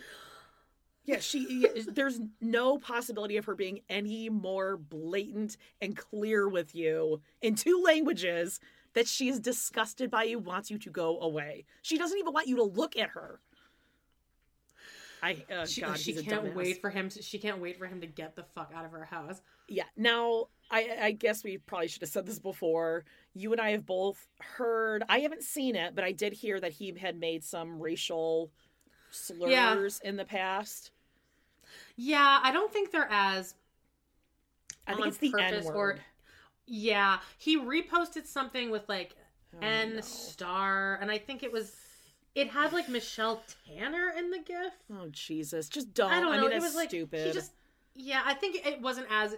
Yeah, she. yeah, there's no possibility of her being any more blatant and clear with you in two languages that she is disgusted by you, wants you to go away. She doesn't even want you to look at her. I uh, She, God, she can't wait for him. To, she can't wait for him to get the fuck out of her house. Yeah. Now, I, I guess we probably should have said this before. You and I have both heard. I haven't seen it, but I did hear that he had made some racial slurs in the past. Yeah, I don't think they're as. I think it's the N or- word. Yeah, he reposted something with like Oh, N star, and I think it was. It had like Michelle Tanner in the GIF. Oh Jesus! Just don't. I don't know. mean, it was like stupid. he just. Yeah, I think it wasn't as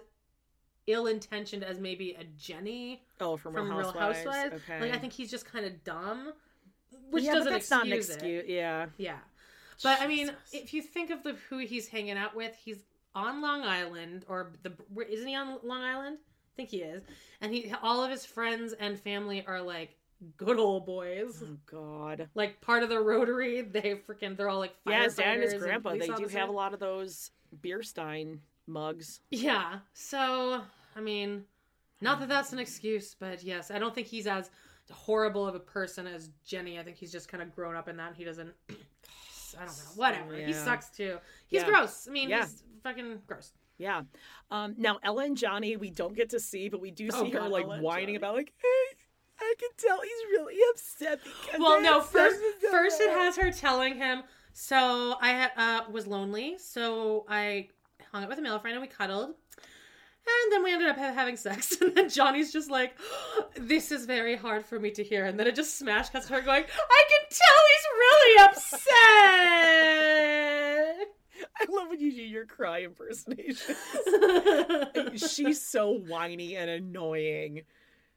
ill intentioned as maybe a Jenny oh, from, from Real Real Housewives. Okay. Like I think he's just kind of dumb, which yeah, doesn't that's excuse not an it. Yeah. Yeah. But I mean, if you think of the who he's hanging out with, he's on Long Island or the isn't he on Long Island? I think he is. And he all of his friends and family are like good old boys. Oh God. Like part of the Rotary, they freaking they're all like Yeah, his dad and his grandpa. They do have a lot of those beer stein mugs. Yeah. So, I mean, not that that's an excuse, but yes, I don't think he's as horrible of a person as Jenny. I think he's just kind of grown up in that. And he doesn't. I don't know. Whatever. He sucks too. He's Yeah. gross. I mean, Yeah. he's fucking gross. Yeah. Um, now Ella and Johnny, we don't get to see, but we do see Oh, her God, like Ella whining about like, hey, I can tell he's really upset because Well, no. First, first it has her telling him. So I uh, was lonely, so I hung out with a male friend and we cuddled. And then we ended up having sex. And then Johnny's just like, this is very hard for me to hear. And then it just smash cuts her going, I can tell he's really upset. I love when you do your cry impersonation. She's so whiny and annoying.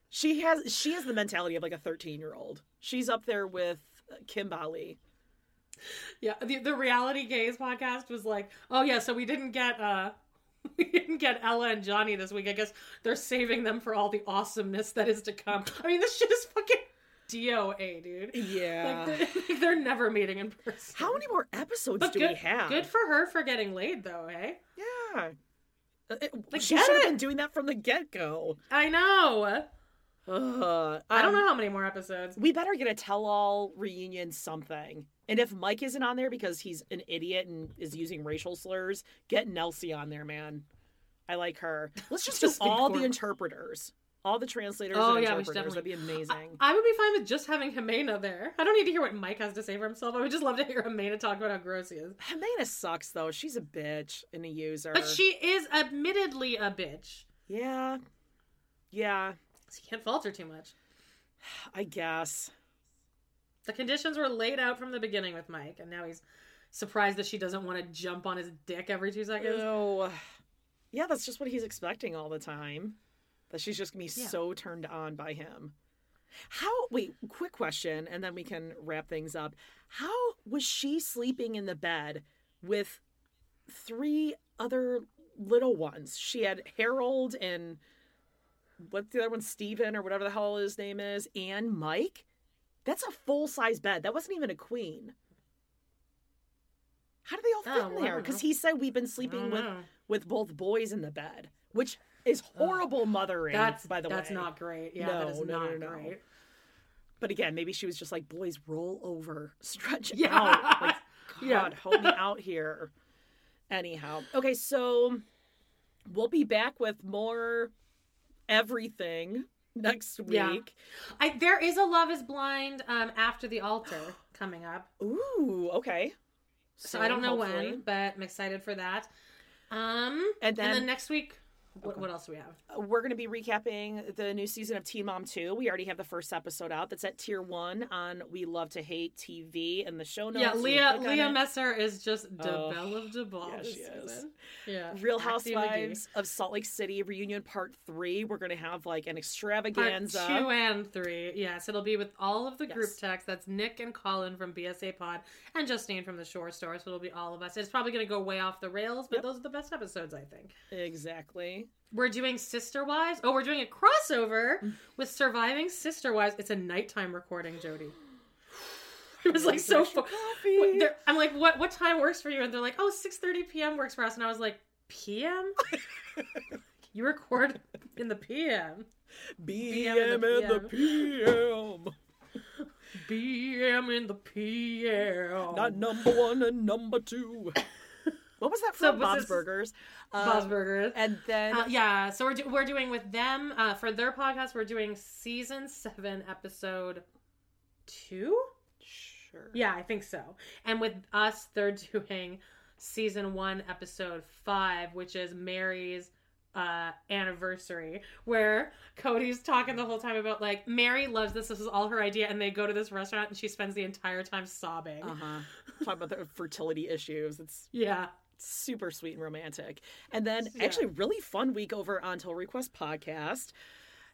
She has she has the mentality of like a 13 year old. She's up there with Kimberly. Yeah, the, the reality gaze podcast was like, oh yeah, so we didn't get uh we didn't get Ella and Johnny this week. I guess they're saving them for all the awesomeness that is to come. I mean, this shit is fucking DOA, dude. Yeah. Like they're, like, they're never meeting in person. How many more episodes But do good, we have? good for her for getting laid, though, eh? Yeah. Uh, it- Like, she should have been doing that from the get go. I know. Uh, I don't um, know how many more episodes. We better get a tell all reunion something. And if Mike isn't on there because he's an idiot and is using racial slurs, get Nelsie on there, man. I like her. Let's just, Just do all the interpreters, all the translators Oh and yeah, interpreters. definitely. That'd be amazing. I, I would be fine with just having Ximena there. I don't need to hear what Mike has to say for himself. I would just love to hear Ximena talk about how gross he is. Ximena sucks though. She's a bitch and a user. But she is admittedly a bitch. Yeah. Yeah, So you can't falter too much. I guess. The conditions were laid out from the beginning with Mike, and now he's surprised that she doesn't want to jump on his dick every two seconds. Oh, yeah, that's just what he's expecting all the time. That she's just gonna be Yeah. so turned on by him. How? Wait, quick question, and then we can wrap things up. How was she sleeping in the bed with three other little ones? She had Harold and what's the other one, Steven or whatever the hell his name is, and Mike. That's a full size bed. That wasn't even a queen. How do they all fit Oh, in well, there? Because he said we've been sleeping oh, with know. with both boys in the bed, which is horrible mothering. That's by the that's way, That's not great. Yeah, that is No, no, not no, no. great. But again, maybe she was just like, "Boys, roll over, stretch Yeah. out." Like, God, Yeah. help me out here. Anyhow, okay, so we'll be back with more everything next week. Yeah. I there is a Love Is Blind um after the altar coming up. Ooh, okay. So I don't know hopefully. when, but I'm excited for that. Um, And and then, then- next week, what, what else do we have? Uh, We're going to be recapping the new season of Teen Mom 2. We already have the first episode out. That's at tier one on We Love to Hate TV and the show notes. yeah, Leah Leah. Messer is just Oh, the of the ball yeah, she is. season. Yeah, Real Housewives of Salt Lake City reunion part three. We're going to have like an extravaganza. Part extravaganza. two and three. Yes, it'll be with all of the group Yes. text. That's Nick and Colin from BSA Pod and Justine from the Shore Store. So it'll be all of us. It's probably going to go way off the rails, but Yep. those are the best episodes, I think. Exactly. We're doing Sister Wives. Oh, we're doing a crossover with Surviving Sister Wives. It's a nighttime recording, Jody. It was like so extra fu- coffee. What- they're- I'm like, what what time works for you? And they're like, oh, 6.30 p.m. works for us. And I was like, p.m. you record in the p.m. BM in the PM. p.m. in the p.m. Not number one and number two. What was that So from? was Bob's Burgers. Bob's Um, Burgers. And then Uh, yeah, so we're do- we're doing with them uh, for their podcast. We're doing season seven, episode two. sure. Yeah, I think so. And with us, they're doing season one, episode five, which is Meri's uh anniversary where Kody's talking the whole time about like Meri loves this this is all her idea and they go to this restaurant and she spends the entire time sobbing. Uh huh. Talk about the fertility issues. It's Yeah. Super sweet and romantic. And then Yeah. actually really fun week over on Total Request podcast.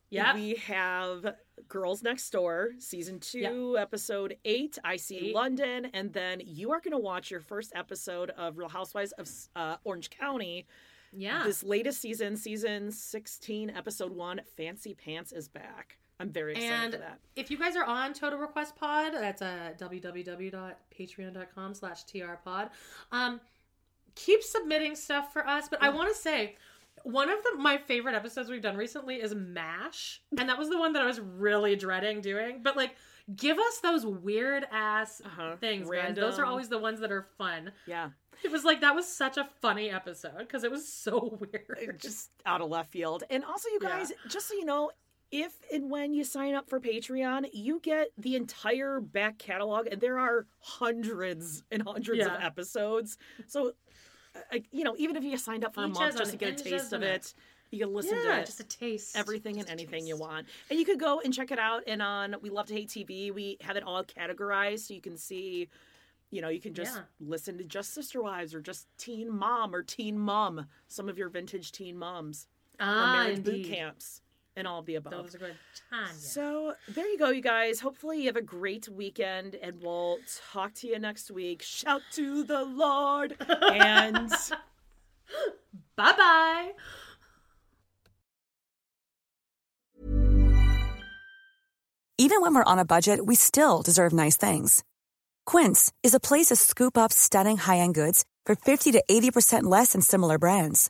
Yep. We have Girls Next Door, season two, episode eight. I see Eight. London, and then you are going to watch your first episode of Real Housewives of uh, Orange County. Yeah. This latest season, season sixteen, episode one. Fancy Pants is back. I'm very excited and for that. if you guys are on Total Request Pod, that's uh, www.patreon.com slash trpod. Um, keep submitting stuff for us. But I want to say, one of the, my favorite episodes we've done recently is MASH. And that was the one that I was really dreading doing. But like, give us those weird ass Uh-huh. things, guys. Those are always the ones that are fun. Yeah. It was like, that was such a funny episode because it was so weird. just out of left field. And also, you Yeah. guys, just so you know, if and when you sign up for Patreon, you get the entire back catalog, and there are hundreds and hundreds of episodes. So, you know, even if you signed up for a month just to get a taste of it. it, you can listen yeah, to just a taste. everything Just and anything you want. And you could go and check it out. And on We Love to Hate TV, we have it all categorized so you can see. You know, you can just Yeah. listen to just Sister Wives or just Teen Mom or Teen Mom, some of your vintage teen moms or Ah, boot indeed. camps and all of the above. Those are good. Tanya. So there you go, you guys. Hopefully you have a great weekend, and we'll talk to you next week. Shout to the Lord, and Bye bye. Even when we're on a budget, we still deserve nice things. Quince is a place to scoop up stunning high-end goods for 50 to 80% less than similar brands.